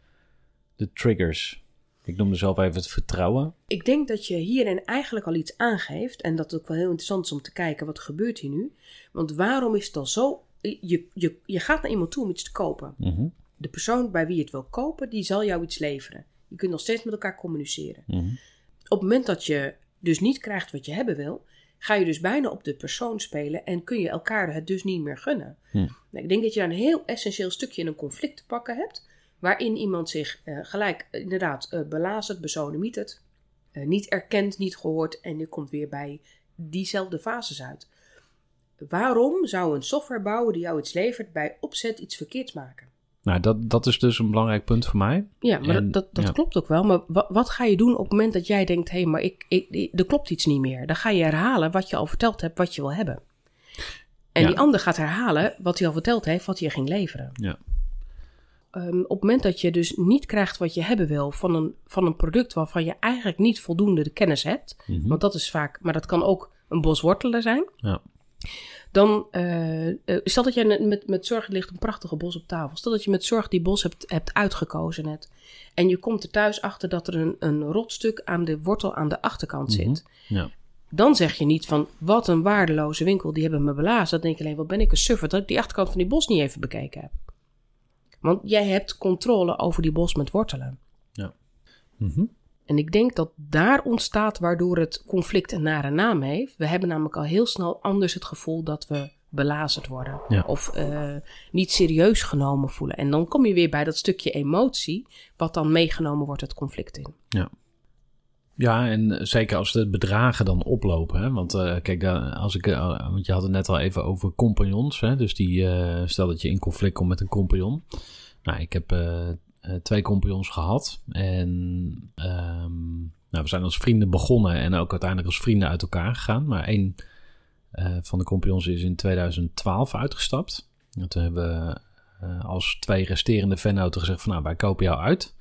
de triggers? Ik noemde zelf even het vertrouwen. Ik denk dat je hierin eigenlijk al iets aangeeft. En dat het ook wel heel interessant is om te kijken wat gebeurt hier nu. Want waarom is het dan zo. Je, je, je gaat naar iemand toe om iets te kopen. Mhm, De persoon bij wie je het wil kopen, die zal jou iets leveren. Je kunt nog steeds met elkaar communiceren. mhm, Op het moment dat je dus niet krijgt wat je hebben wil, ga je dus bijna op de persoon spelen en kun je elkaar het dus niet meer gunnen. Hm. Nou, ik denk dat je daar een heel essentieel stukje in een conflict te pakken hebt, waarin iemand zich eh, gelijk eh, inderdaad eh belazert, besodemietert, eh, niet erkend, niet gehoord en je komt weer bij diezelfde fases uit. Waarom zou een softwarebouwer die jou iets levert bij opzet iets verkeerds maken? Nou, dat, dat is dus een belangrijk punt voor mij. Ja, maar En- dat, dat, dat ja. klopt ook wel. Maar wat, wat ga je doen op het moment dat jij denkt: hé, hey, maar ik, ik, ik- er klopt iets niet meer? Dan ga je herhalen wat je al verteld hebt, wat je wil hebben. En Ja. die ander gaat herhalen wat hij al verteld heeft, wat hij ging leveren. Ja. Ehm, op het moment dat je dus niet krijgt wat je hebben wil van een, van een product waarvan je eigenlijk niet voldoende de kennis hebt, Mhm. want dat is vaak, maar dat kan ook een bos wortelen zijn. Ja. Dan, eh, stel dat je met, met zorg ligt een prachtige bos op tafel. Stel dat je met zorg die bos hebt, hebt uitgekozen net. En je komt er thuis achter dat er een, een rotstuk aan de wortel aan de achterkant zit. Mhm. Ja. Dan zeg je niet van, wat een waardeloze winkel, die hebben me belazen. Dan denk je alleen, wat ben ik een suffer dat ik die achterkant van die bos niet even bekeken heb. Want jij hebt controle over die bos met wortelen. Mhm. En ik denk dat daar ontstaat waardoor het conflict een nare naam heeft. We hebben namelijk al heel snel anders het gevoel dat we belazerd worden. Ja. Of eh, niet serieus genomen voelen. En dan kom je weer bij dat stukje emotie, wat dan meegenomen wordt het conflict in. Ja, en zeker als de bedragen dan oplopen. Hè? Want eh, kijk, als ik, eh, want je had het net al even over compagnons. Hè? Dus die, eh, stel dat je in conflict komt met een compagnon. Nou, ik heb eh, eh, twee compagnons gehad. En ehm, nou, we zijn als vrienden begonnen en ook uiteindelijk als vrienden uit elkaar gegaan. Maar één eh, van de compagnons is in 2012 uitgestapt. En toen hebben we eh, als twee resterende vennoten gezegd van nou, wij kopen jou uit.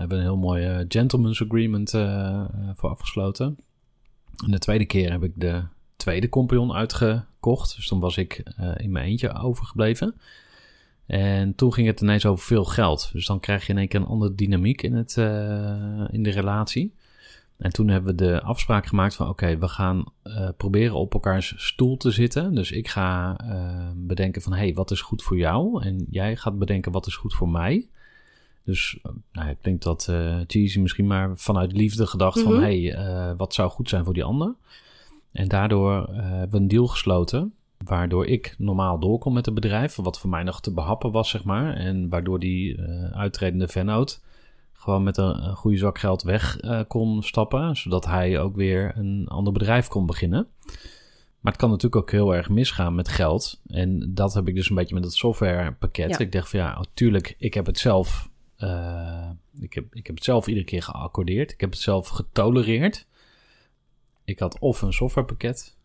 Hebben een heel mooi eh, gentleman's agreement eh, eh, voor afgesloten. En de tweede keer heb ik de tweede compagnon uitgekocht. Dus toen was ik in mijn eentje overgebleven. En toen ging het ineens over veel geld. Dus dan krijg je in één keer een andere dynamiek in, het, in de relatie. En toen hebben we de afspraak gemaakt van... oké, we gaan proberen op elkaars stoel te zitten. Dus ik ga bedenken van... hé, hey, wat is goed voor jou? En jij gaat bedenken wat is goed voor mij. Dus eh, nou, ik denk dat eh Cheesy misschien maar vanuit liefde gedacht van... Mhm. hé, hey, eh, wat zou goed zijn voor die ander? En daardoor hebben we een deal gesloten... Waardoor ik normaal doorkom met het bedrijf. Wat voor mij nog te behappen was, zeg maar. En waardoor die uh, uitredende vennoot gewoon met een, een, goede zak geld weg uh, kon stappen. Zodat hij ook weer een ander bedrijf kon beginnen. Maar het kan natuurlijk ook heel erg misgaan met geld. En dat heb ik dus een beetje met het softwarepakket. Ja. Ik dacht van ja, natuurlijk, ik heb het zelf. Uh, ik, heb, ik heb het zelf iedere keer geaccordeerd. Ik heb het zelf getolereerd. Ik had of een softwarepakket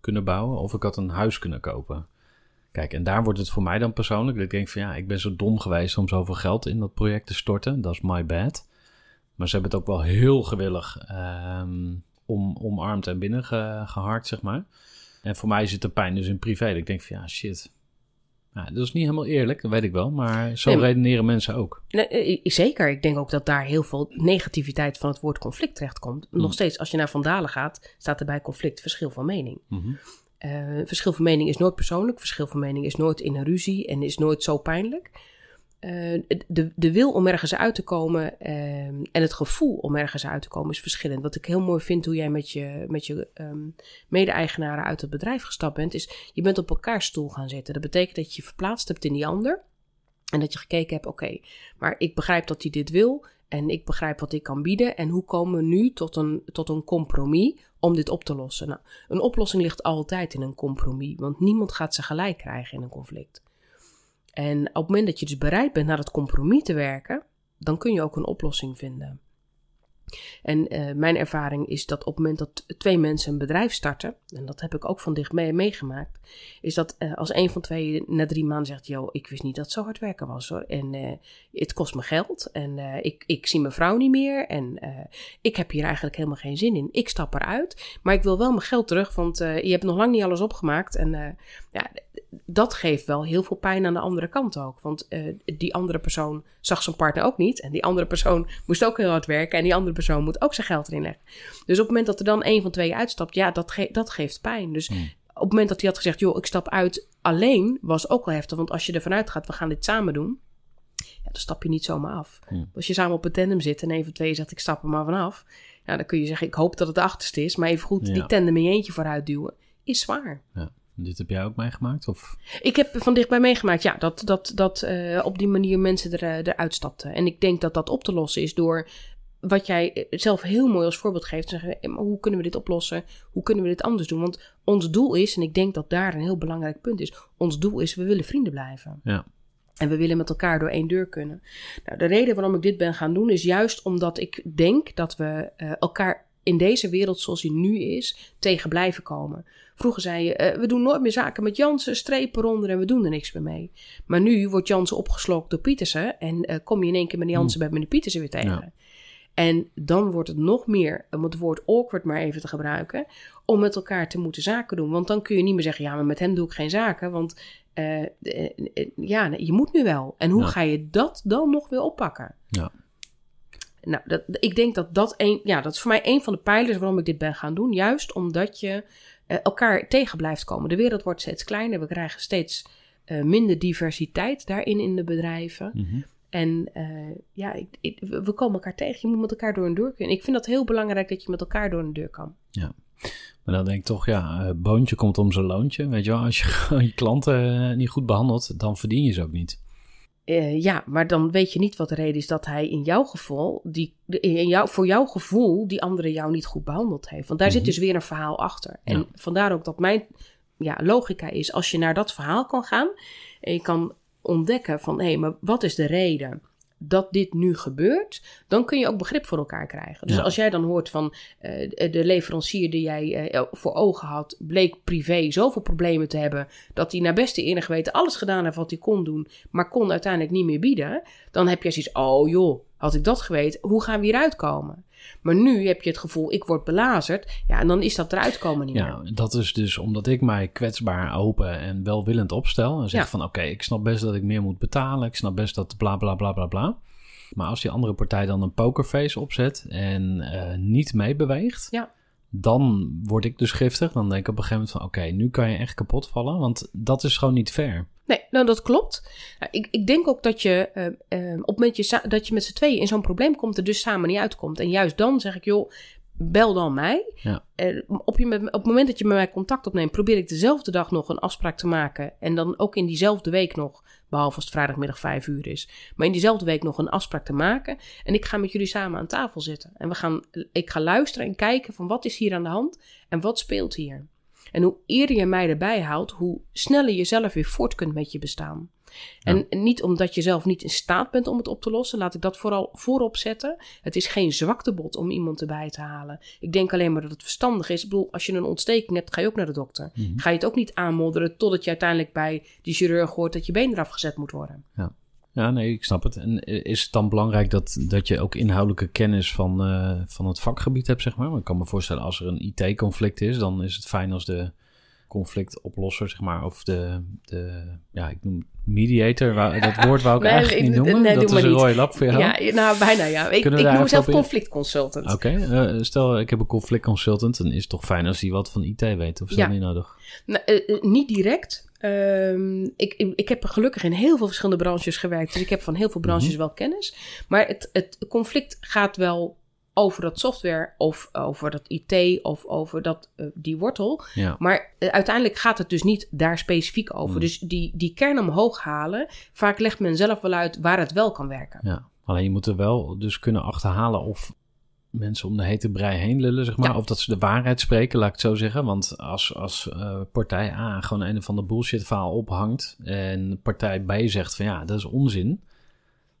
kunnen bouwen, of ik had een huis kunnen kopen. Kijk, en daar wordt het voor mij dan persoonlijk. Dat ik denk van ja, ik ben zo dom geweest om zoveel geld in dat project te storten. Dat is my bad. Maar ze hebben het ook wel heel gewillig um, om, omarmd en binnengeharkt, zeg maar. En voor mij zit de pijn dus in privé. ik denk van ja, shit. Dat is niet helemaal eerlijk, dat weet ik wel. Maar zo redeneren mensen ook. Nee, zeker. Ik denk ook dat daar heel veel negativiteit van het woord conflict terechtkomt. Mm. Nog steeds, als je naar Vandalen gaat, staat er bij conflict verschil van mening. Mm verschil van mening is nooit persoonlijk. Verschil van mening is nooit in een ruzie en is nooit zo pijnlijk. Uh, de, de wil om ergens uit te komen uh, en het gevoel om ergens uit te komen is verschillend. Wat ik heel mooi vind hoe jij met je, met je um, mede-eigenaren uit het bedrijf gestapt bent, is je bent op elkaar stoel gaan zitten. Dat betekent dat je je verplaatst hebt in die ander en dat je gekeken hebt, oké, maar ik begrijp dat hij dit wil en ik begrijp wat ik kan bieden en hoe komen we nu tot een, tot een compromis om dit op te lossen. Nou, een oplossing ligt altijd in een compromis, want niemand gaat ze gelijk krijgen in een conflict. En op het moment dat je dus bereid bent naar het compromis te werken, dan kun je ook een oplossing vinden. En uh, mijn ervaring is dat op het moment dat twee mensen een bedrijf starten, en dat heb ik ook van dichtbij meegemaakt, is dat uh, als een van twee na drie maanden zegt: Yo, ik wist niet dat het zo hard werken was hoor. En uh, het kost me geld. En ik, ik zie mijn vrouw niet meer. En ik heb hier eigenlijk helemaal geen zin in. Ik stap eruit. Maar ik wil wel mijn geld terug, want je hebt nog lang niet alles opgemaakt. En ja, dat geeft wel heel veel pijn aan de andere kant ook. Want uh, die andere persoon zag zijn partner ook niet. En die andere persoon moest ook heel hard werken. En die andere persoon moet ook zijn geld erin leggen. Dus op het moment dat er dan een van twee uitstapt, ja, dat, ge dat geeft pijn. Dus hmm. op het moment dat hij had gezegd, joh, ik stap uit alleen, was ook wel heftig. Want als je ervan uitgaat, we gaan dit samen doen. Ja, dan stap je niet zomaar af. Hmm. Als je samen op een tandem zit en een van twee zegt, ik stap er maar vanaf. Ja, dan kun je zeggen, ik hoop dat het de achterste is. Maar even goed, die tandem in je eentje vooruit duwen, is zwaar. Ja. Dit heb jij ook meegemaakt? Of? Ik heb van dichtbij meegemaakt, ja, dat, dat, dat uh, op die manier mensen er, uh, eruit stapten. En ik denk dat dat op te lossen is door wat jij zelf heel mooi als voorbeeld geeft. Zeggen, hoe kunnen we dit oplossen? Hoe kunnen we dit anders doen? Want ons doel is, en ik denk dat daar een heel belangrijk punt is, ons doel is, we willen vrienden blijven. Ja. En we willen met elkaar door één deur kunnen. Nou, de reden waarom ik dit ben gaan doen is juist omdat ik denk dat we uh, elkaar in deze wereld zoals die nu is, tegen blijven komen. Vroeger zei je, uh, we doen nooit meer zaken met Jansen, strepen eronder en we doen er niks meer mee. Maar nu wordt Jansen opgeslokt door Pietersen en uh, kom je in één keer met Jansen hmm. bij meneer Pietersen weer tegen. Ja. En dan wordt het nog meer, om het woord awkward maar even te gebruiken, om met elkaar te moeten zaken doen. Want dan kun je niet meer zeggen, ja, maar met hem doe ik geen zaken, want uh, ja, je moet nu wel. En hoe ja. ga je dat dan nog weer oppakken? Ja. Nou, dat, ik denk dat dat, een, ja, dat is voor mij een van de pijlers waarom ik dit ben gaan doen. Juist omdat je uh, elkaar tegen blijft komen. De wereld wordt steeds kleiner. We krijgen steeds uh, minder diversiteit daarin in de bedrijven. Mm -hmm. En uh, ja, ik, ik, we komen elkaar tegen. Je moet met elkaar door een deur kunnen. Ik vind dat heel belangrijk dat je met elkaar door een deur kan. Ja. Maar dan denk ik toch, ja, boontje komt om zijn loontje. Weet je wel, als je je klanten niet goed behandelt, dan verdien je ze ook niet. Uh, ja, maar dan weet je niet wat de reden is dat hij in jouw geval, die, in jou, voor jouw gevoel, die andere jou niet goed behandeld heeft. Want daar mm -hmm. zit dus weer een verhaal achter. En vandaar ook dat mijn ja, logica is, als je naar dat verhaal kan gaan en je kan ontdekken van, hé, hey, maar wat is de reden? Dat dit nu gebeurt, dan kun je ook begrip voor elkaar krijgen. Dus ja. als jij dan hoort van uh, de leverancier die jij uh, voor ogen had, bleek privé zoveel problemen te hebben, dat hij naar beste enig weten alles gedaan heeft wat hij kon doen, maar kon uiteindelijk niet meer bieden, dan heb je zoiets, oh joh, had ik dat geweten, hoe gaan we hieruit komen? Maar nu heb je het gevoel, ik word belazerd. Ja, en dan is dat eruit komen niet ja, meer. dat is dus omdat ik mij kwetsbaar, open en welwillend opstel. En zeg ja. van, oké, okay, ik snap best dat ik meer moet betalen. Ik snap best dat bla, bla, bla, bla, bla. Maar als die andere partij dan een pokerface opzet en uh, niet meebeweegt... Ja. Dan word ik dus giftig. Dan denk ik op een gegeven moment van... oké, okay, nu kan je echt kapot vallen. Want dat is gewoon niet fair. Nee, nou dat klopt. Ik, ik denk ook dat je uh, uh, op het moment je, dat je met z'n tweeën in zo'n probleem komt, er dus samen niet uitkomt. En juist dan zeg ik, joh, bel dan mij. Ja. Eh, op, je, met- op het moment dat je met mij contact opneemt, probeer ik dezelfde dag nog een afspraak te maken. En dan ook in diezelfde week nog, behalve als het vrijdagmiddag vijf uur is. Maar in diezelfde week nog een afspraak te maken. En ik ga met jullie samen aan tafel zitten. En we gaan, ik ga luisteren en kijken van wat is hier aan de hand en wat speelt hier. En hoe eerder je mij erbij haalt, hoe sneller je zelf weer voort kunt met je bestaan. En niet omdat je zelf niet in staat bent om het op te lossen, laat ik dat vooral voorop zetten. Het is geen zwaktebod om iemand erbij te halen. Ik denk alleen maar dat het verstandig is. Ik bedoel, als je een ontsteking hebt, ga je ook naar de dokter. Ga je het ook niet aanmodderen totdat je uiteindelijk bij die chirurg hoort dat je been eraf gezet moet worden. Ja, nee, ik snap het. En eh, is het dan belangrijk dat, dat je ook inhoudelijke kennis van, eh, van het vakgebied hebt, zeg maar? Ik kan me voorstellen, als er een IT-conflict is, dan is het fijn als de conflictoplosser, zeg maar, of de, de ja, ik noem mediator, dat woord wou ik Nee, eigenlijk niet noemen. nee, dat is een rode lap voor jou. Ja, nou bijna ja. Ik, ik noem in? conflictconsultant. Oké, eh, stel ik heb een conflictconsultant, dan is het toch fijn als hij wat van IT weet, of is Ja. dat niet nodig? Nou, niet direct. Ehm, ik, ik, ik heb gelukkig in heel veel verschillende branches gewerkt. Dus ik heb van heel veel branches Mhm. wel kennis. Maar het, het conflict gaat wel over dat software of over dat IT of over dat, eh, die wortel. Ja, Maar eh, uiteindelijk gaat het dus niet daar specifiek over. Hmm. Dus die, die kern omhoog halen, vaak legt men zelf wel uit waar het wel kan werken. ja. Alleen je moet er wel dus kunnen achterhalen of mensen om de hete brei heen lullen, zeg maar. Ja. Of dat ze de waarheid spreken, laat ik het zo zeggen. Want als, als eh, partij A gewoon een of ander bullshit verhaal ophangt... en partij B zegt van ja, dat is onzin...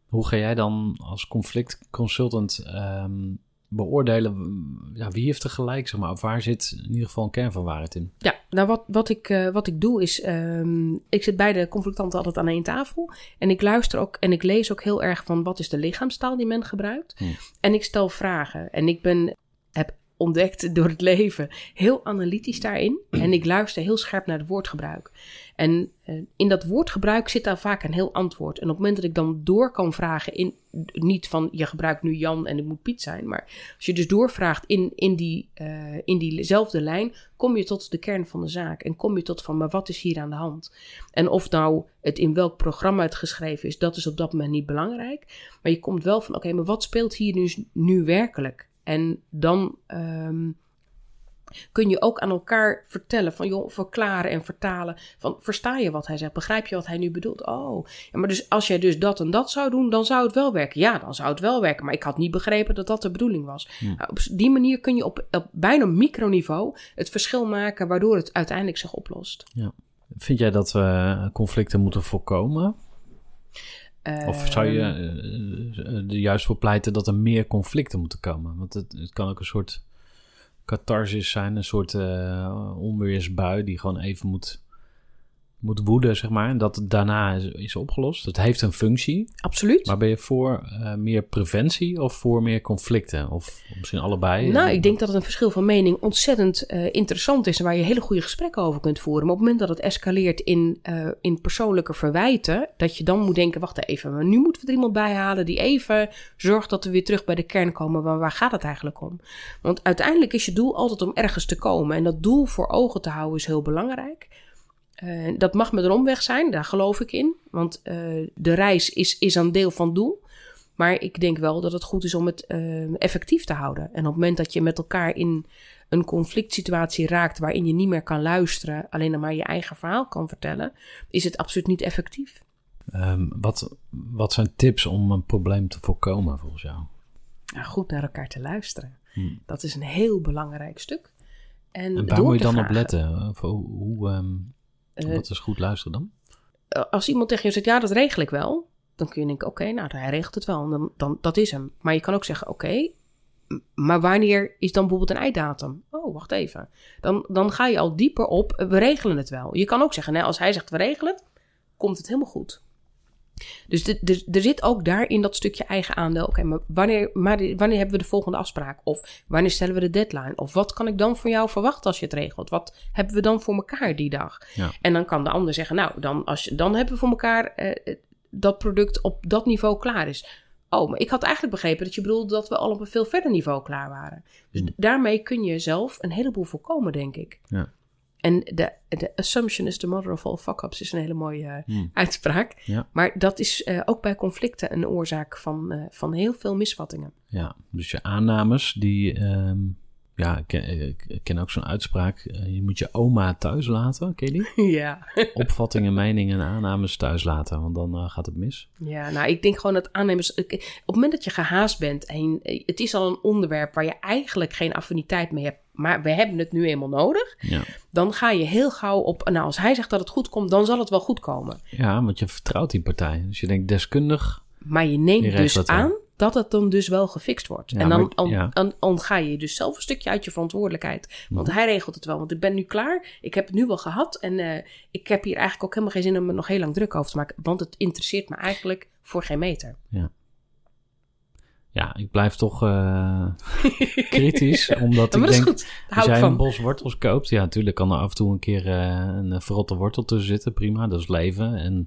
hoe ga jij dan als conflictconsultant ehm, beoordelen... Ja, wie heeft er gelijk, zeg maar? Of waar zit in ieder geval een kern van waarheid in? Ja, nou wat, wat, ik, eh, wat ik doe is, ehm, ik zit bij de conflictanten altijd aan één tafel. En ik luister ook en ik lees ook heel erg van wat is de lichaamstaal die men gebruikt. Hmm. En ik stel vragen. En ik ben, heb ontdekt door het leven heel analytisch daarin. En ik luister heel scherp naar het woordgebruik. En eh, in dat woordgebruik zit daar vaak een heel antwoord. En op het moment dat ik dan door kan vragen, in, niet van je gebruikt nu Jan en het moet Piet zijn, maar als je dus doorvraagt in, in, die, eh, in diezelfde lijn, kom je tot de kern van de zaak. En kom je tot van, maar wat is hier aan de hand? En of nou het in welk programma het geschreven is, dat is op dat moment niet belangrijk. Maar je komt wel van, oké, maar wat speelt hier nu, nu werkelijk? En dan ehm, kun je ook aan elkaar vertellen, van joh, verklaren en vertalen. Van versta je wat hij zegt? Begrijp je wat hij nu bedoelt? Oh, ja, maar dus als jij dus dat en dat zou doen, dan zou het wel werken. Ja, dan zou het wel werken. Maar ik had niet begrepen dat dat de bedoeling was. Hmm. Nou, op die manier kun je op, op bijna microniveau het verschil maken, waardoor het uiteindelijk zich oplost. Vind jij dat we conflicten moeten voorkomen? Of zou je Ehm, eh, eh, er juist voor pleiten dat er meer conflicten moeten komen? Want het, het kan ook een soort catharsis zijn, een soort eh, onweersbui die gewoon even moet, moet woeden, zeg maar. En dat het daarna is, is opgelost. Het heeft een functie. Absoluut. Maar ben je voor eh, meer preventie of voor meer conflicten? Of misschien allebei? Nou, ik denk dat het een verschil van mening ontzettend eh, interessant is en waar je hele goede gesprekken over kunt voeren. Maar op het moment dat het escaleert in, eh, in persoonlijke verwijten, dat je dan moet denken: wacht even, maar nu moeten we er iemand bij halen die even zorgt dat we weer terug bij de kern komen. Maar waar gaat het eigenlijk om? Want uiteindelijk is je doel altijd om ergens te komen. En dat doel voor ogen te houden is heel belangrijk. Eh, dat mag met een omweg zijn, daar geloof ik in. Want eh, de reis is, is een deel van het doel. Maar ik denk wel dat het goed is om het eh, effectief te houden. En op het moment dat je met elkaar in een conflict situatie raakt waarin je niet meer kan luisteren, alleen maar je eigen verhaal kan vertellen, is het absoluut niet effectief. Ehm, wat, wat zijn tips om een probleem te voorkomen volgens jou? Nou, goed naar elkaar te luisteren. Hmm. Dat is een heel belangrijk stuk. En, En waar moet je dan op letten? Of hoe, hoe, ehm, Eh, wat is goed luisteren dan? als iemand tegen je zegt, ja, dat regel ik wel, dan kun je denken, oké, nou, hij regelt het wel. En dan, dan, dat is hem. Maar je kan ook zeggen, oké, maar wanneer is dan bijvoorbeeld een einddatum? Oh, wacht even. Dan, dan ga je al dieper op, eh, we regelen het wel. Je kan ook zeggen, nee, als hij zegt, we regelen het, komt het helemaal goed. Dus er zit ook daarin dat stukje eigen aandeel. Oké, maar wanneer, maar wanneer hebben we de volgende afspraak? Of wanneer stellen we de deadline? Of wat kan ik dan van jou verwachten als je het regelt? Wat hebben we dan voor elkaar die dag? Ja. En dan kan de ander zeggen, nou, dan, als je, dan hebben we voor elkaar eh, dat product op dat niveau klaar is. Oh, maar ik had eigenlijk begrepen dat je bedoelde dat we al op een veel verder niveau klaar waren. Dus d- daarmee kun je zelf een heleboel voorkomen, denk ik. Ja. En de, de assumption is the mother of all fuck-ups is een hele mooie eh, Hmm. uitspraak. Ja. Maar dat is eh, ook bij conflicten een oorzaak van, eh, van heel veel misvattingen. Ja, dus je aannames die, ehm, Ja, ik ken, ik ken ook zo'n uitspraak. eh, Je moet je oma thuis laten. Ken je die? Ja. Opvattingen, meningen en aannames thuis laten. Want dan eh, gaat het mis. Ja, nou, ik denk gewoon dat aannemers... ik- Op het moment dat je gehaast bent en het is al een onderwerp waar je eigenlijk geen affiniteit mee hebt, maar we hebben het nu eenmaal nodig, Ja. dan ga je heel gauw op, nou, als hij zegt dat het goed komt, dan zal het wel goed komen. ja, want je vertrouwt die partij. Dus je denkt deskundig. Maar je neemt dus aan dat het dan dus wel gefixt wordt. Ja, en dan, maar- dan, ja. dan ontga je dus zelf een stukje uit je verantwoordelijkheid. Want Mhm. hij regelt het wel. Want ik ben nu klaar. Ik heb het nu wel gehad. En eh, ik heb hier eigenlijk ook helemaal geen zin om me nog heel lang druk over te maken. Want het interesseert me eigenlijk voor geen meter. Ja, ik blijf toch eh, kritisch. Omdat Ja, ik denk, goed. Als jij van. een bos wortels koopt, ja, natuurlijk kan er af en toe een keer eh, een verrotte wortel tussen zitten. Prima, dat is leven. En,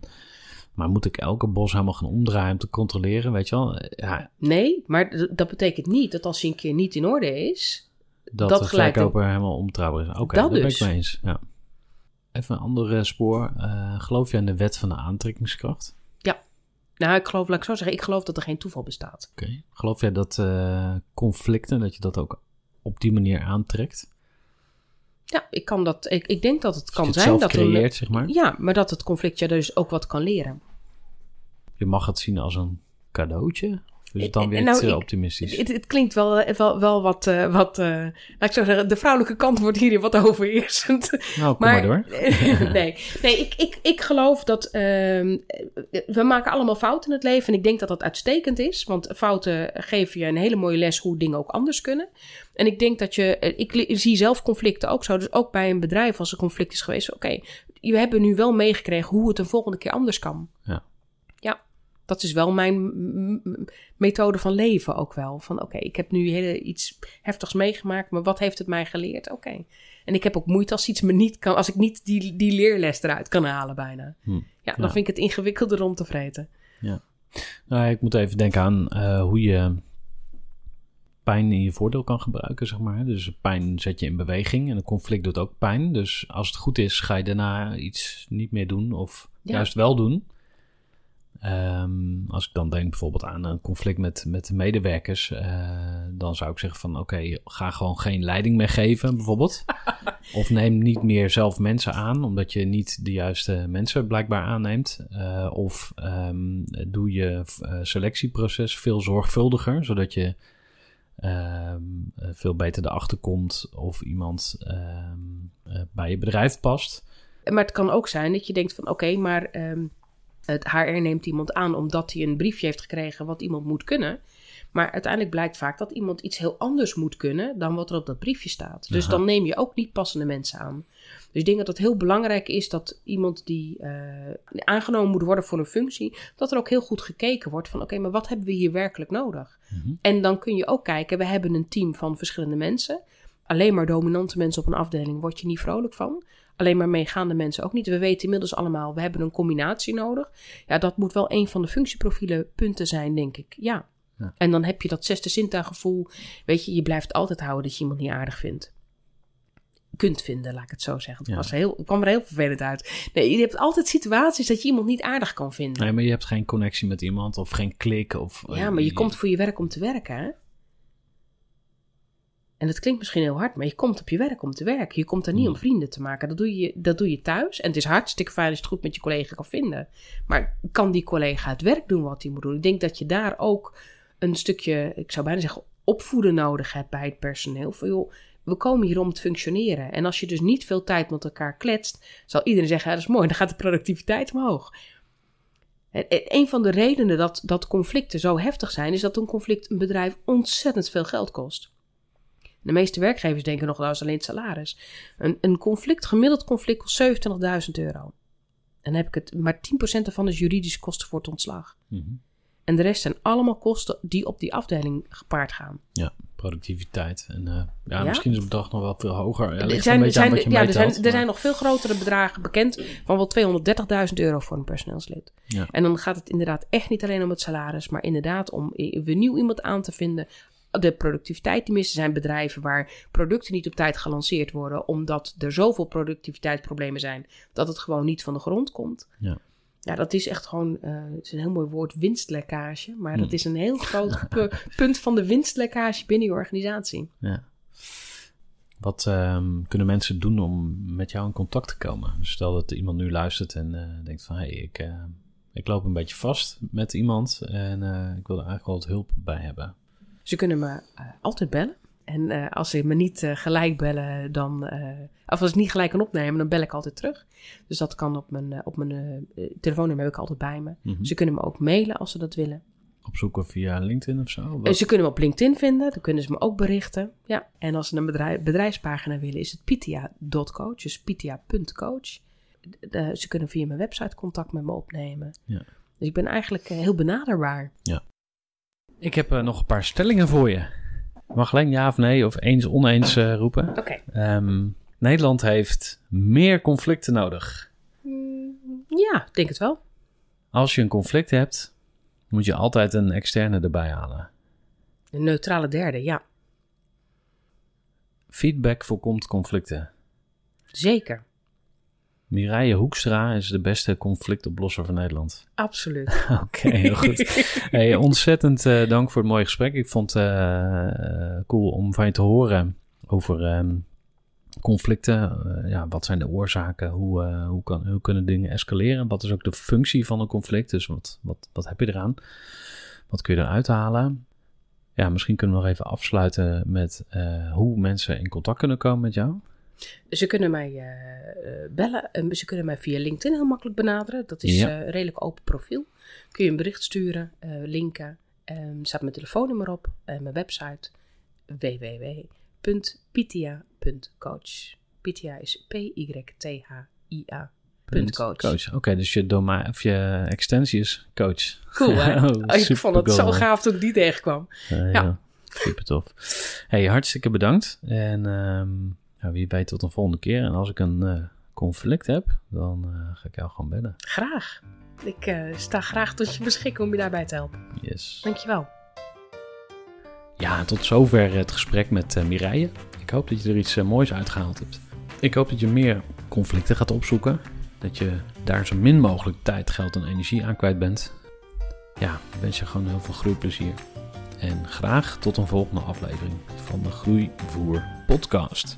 maar moet ik elke bos helemaal gaan omdraaien om te controleren, weet je wel? Ja, Nee, maar dat betekent niet dat als hij een keer niet in orde is. dat, Dat de verkoper helemaal omtrouwbaar is. Oké, Dat daar ben dus. ik mee eens. Ja. Even een andere spoor. Eh, geloof jij in de wet van de aantrekkingskracht? Nou, ik geloof, laat ik zo zeggen, ik geloof dat er geen toeval bestaat. Oké. Geloof jij dat eh, conflicten, dat je dat ook op die manier aantrekt? Ja, ik, kan dat, ik, ik denk dat het kan het zijn dat er- creëert, zeg maar. Ja, maar dat het conflict je dus ook wat kan leren. Je mag het zien als een cadeautje? Is het dan Eh, weer nou, ik- optimistisch? Het, het klinkt wel, eh, wel, wel wat, eh, wat eh, laat ik zo zeggen, de vrouwelijke kant wordt hier wat overheersend. nou, kom maar, door. nee, nee ik, ik, ik geloof dat ehm, we maken allemaal fouten in het leven. En ik denk dat dat uitstekend is. Want fouten geven je een hele mooie les hoe dingen ook anders kunnen. En ik denk dat je, eh, ik zie zelf conflicten ook zo. Dus ook bij een bedrijf als er conflict is geweest. Oké, we hebben nu wel meegekregen hoe het een volgende keer anders kan. Ja. Ja, dat is wel mijn methode van leven ook wel. Van oké, ik heb nu hele, iets heftigs meegemaakt, maar wat heeft het mij geleerd? Oké. En ik heb ook moeite als iets me niet kan, als ik niet die, die leerles eruit kan halen bijna. Hm. Ja, dan Ja. vind ik het ingewikkelder om te vreten. Nou, ik moet even denken aan eh, hoe je pijn in je voordeel kan gebruiken, zeg maar. Dus pijn zet je in beweging en een conflict doet ook pijn. Dus als het goed is, ga je daarna iets niet meer doen of Ja. juist wel doen. Ehm, als ik dan denk bijvoorbeeld aan een conflict met, met de medewerkers, eh, dan zou ik zeggen van oké, ga gewoon geen leiding meer geven bijvoorbeeld. of neem niet meer zelf mensen aan, omdat je niet de juiste mensen blijkbaar aanneemt. Eh, of ehm, doe je eh, selectieproces veel zorgvuldiger, zodat je ehm, eh, veel beter erachter komt of iemand bij je bedrijf past. Maar het kan ook zijn dat je denkt van oké, maar het HR neemt iemand aan omdat hij een briefje heeft gekregen wat iemand moet kunnen. Maar uiteindelijk blijkt vaak dat iemand iets heel anders moet kunnen dan wat er op dat briefje staat. Dus Aha. dan neem je ook niet passende mensen aan. Dus ik denk dat het heel belangrijk is dat iemand die eh, aangenomen moet worden voor een functie, dat er ook heel goed gekeken wordt van oké, maar wat hebben we hier werkelijk nodig? Mhm. En dan kun je ook kijken, we hebben een team van verschillende mensen. Alleen maar dominante mensen op een afdeling word je niet vrolijk van. Alleen maar meegaande mensen ook niet. We weten inmiddels allemaal, we hebben een combinatie nodig. Ja, dat moet wel een van de functieprofielen punten zijn, denk ik. Ja. Ja. En dan heb je dat zesde zintuiggevoel. Weet je, je blijft altijd houden dat je iemand niet aardig vindt. Kunt vinden, laat ik het zo zeggen. Het, Ja. was heel, kwam er heel vervelend uit. Nee, je hebt altijd situaties dat je iemand niet aardig kan vinden. Nee, maar je hebt geen connectie met iemand of geen klik. Of, Ja, maar je komt voor je werk om te werken, hè? En dat klinkt misschien heel hard, maar je komt op je werk om te werken. Je komt daar niet Hmm. om vrienden te maken. Dat doe, je, dat doe je thuis. En het is hartstikke fijn als je het goed met je collega kan vinden. Maar kan die collega het werk doen wat hij moet doen? Ik denk dat je daar ook een stukje, ik zou bijna zeggen, opvoeden nodig hebt bij het personeel. Van, joh, we komen hier om te functioneren. En als je dus niet veel tijd met elkaar kletst, zal iedereen zeggen, ja, dat is mooi, dan gaat de productiviteit omhoog. En- en Een van de redenen dat, dat conflicten zo heftig zijn, is dat een conflict een bedrijf ontzettend veel geld kost. De meeste werkgevers denken nog wel eens alleen het salaris. Een, een conflict, gemiddeld conflict, kost 27.000 euro. En dan heb ik het, maar 10% daarvan is juridische kosten voor het ontslag. Mhm. En de rest zijn allemaal kosten die op die afdeling gepaard gaan. Ja, productiviteit. En eh, ja, Ja? misschien is het bedrag nog wel veel hoger. Ja, Er zijn, een beetje aan zijn- wat je ja, er, zijn, er zijn nog veel grotere bedragen bekend van wel 230.000 euro voor een personeelslid. Ja. En dan gaat het inderdaad echt niet alleen om het salaris, maar inderdaad om weer nieuw iemand aan te vinden. De productiviteit die missen zijn bedrijven waar producten niet op tijd gelanceerd worden, omdat er zoveel productiviteitsproblemen zijn dat het gewoon niet van de grond komt. Ja. Ja, dat is echt gewoon, eh, het is een heel mooi woord, winstlekkage. Maar Hmm. dat is een heel groot pu- punt van de winstlekkage binnen je organisatie. Ja. Wat ehm, kunnen mensen doen om met jou in contact te komen? Dus stel dat iemand nu luistert en uh, denkt van... hé, hey, ik, uh, ik loop een beetje vast met iemand en ik wil er eigenlijk wel wat hulp bij hebben. Ze kunnen me altijd bellen. En als ze me niet gelijk bellen, dan... of als ik niet gelijk kan opnemen, dan bel ik altijd terug. Dus dat kan op mijn, op mijn telefoonnummer heb ik altijd bij me. Mm -hmm. Ze kunnen me ook mailen als ze dat willen opzoeken via LinkedIn of zo? Wat? Ze kunnen me op LinkedIn vinden, dan kunnen ze me ook berichten. Ja. En als ze een bedrijf, bedrijfspagina willen, is het pitia.coach, dus pitia.coach. Ze kunnen via mijn website contact met me opnemen. Ja. Dus ik ben eigenlijk eh, heel benaderbaar. Ja. Ik heb uh, nog een paar stellingen voor je. Mag alleen ja of nee of eens oneens uh, roepen. Oké. Okay. Um, ehm, Nederland heeft meer conflicten nodig. Mm, ja, ik denk het wel. Als je een conflict hebt, moet je altijd een externe erbij halen. Een neutrale derde, ja. Feedback voorkomt conflicten. Zeker. Mireille Hoekstra is de beste conflictoplosser van Nederland. Absoluut. Oké, heel goed. hey, ontzettend uh, dank voor het mooie gesprek. Ik vond het uh, cool om van je te horen over um, conflicten. Uh, ja, wat zijn de oorzaken? Hoe, hoe, kan, hoe kunnen dingen escaleren? Wat is ook de functie van een conflict? Dus wat, wat, wat heb je eraan? Wat kun je eruit halen? Ja, misschien kunnen we nog even afsluiten met hoe mensen in contact kunnen komen met jou. Ze kunnen mij bellen. ze kunnen mij via LinkedIn heel makkelijk benaderen. Dat is ja. redelijk open profiel. Kun je een bericht sturen, linken. Er staat mijn telefoonnummer op en mijn website www www.pitia.coach. Pitia is P-Y-T-H-I-A. Coach. coach. Oké, dus je, domein, of je extensie is coach. Cool, hè? oh, ik vond het zo gaaf toen ik die tegenkwam. Uh, ja. ja, super tof. Hey, hartstikke bedankt. En um, ja, wie weet tot een volgende keer. En als ik een uh, conflict heb, dan uh, ga ik jou gewoon bellen. Graag. Ik uh, sta graag tot je beschikking om je daarbij te helpen. Yes. Dankjewel. Ja, tot zover het gesprek met Mireille. Ik hoop dat je er iets moois uitgehaald hebt. Ik hoop dat je meer conflicten gaat opzoeken. Dat je daar zo min mogelijk tijd, geld en energie aan kwijt bent. Ja, ik wens je gewoon heel veel groeiplezier. En graag tot een volgende aflevering van de Groeivoer Podcast.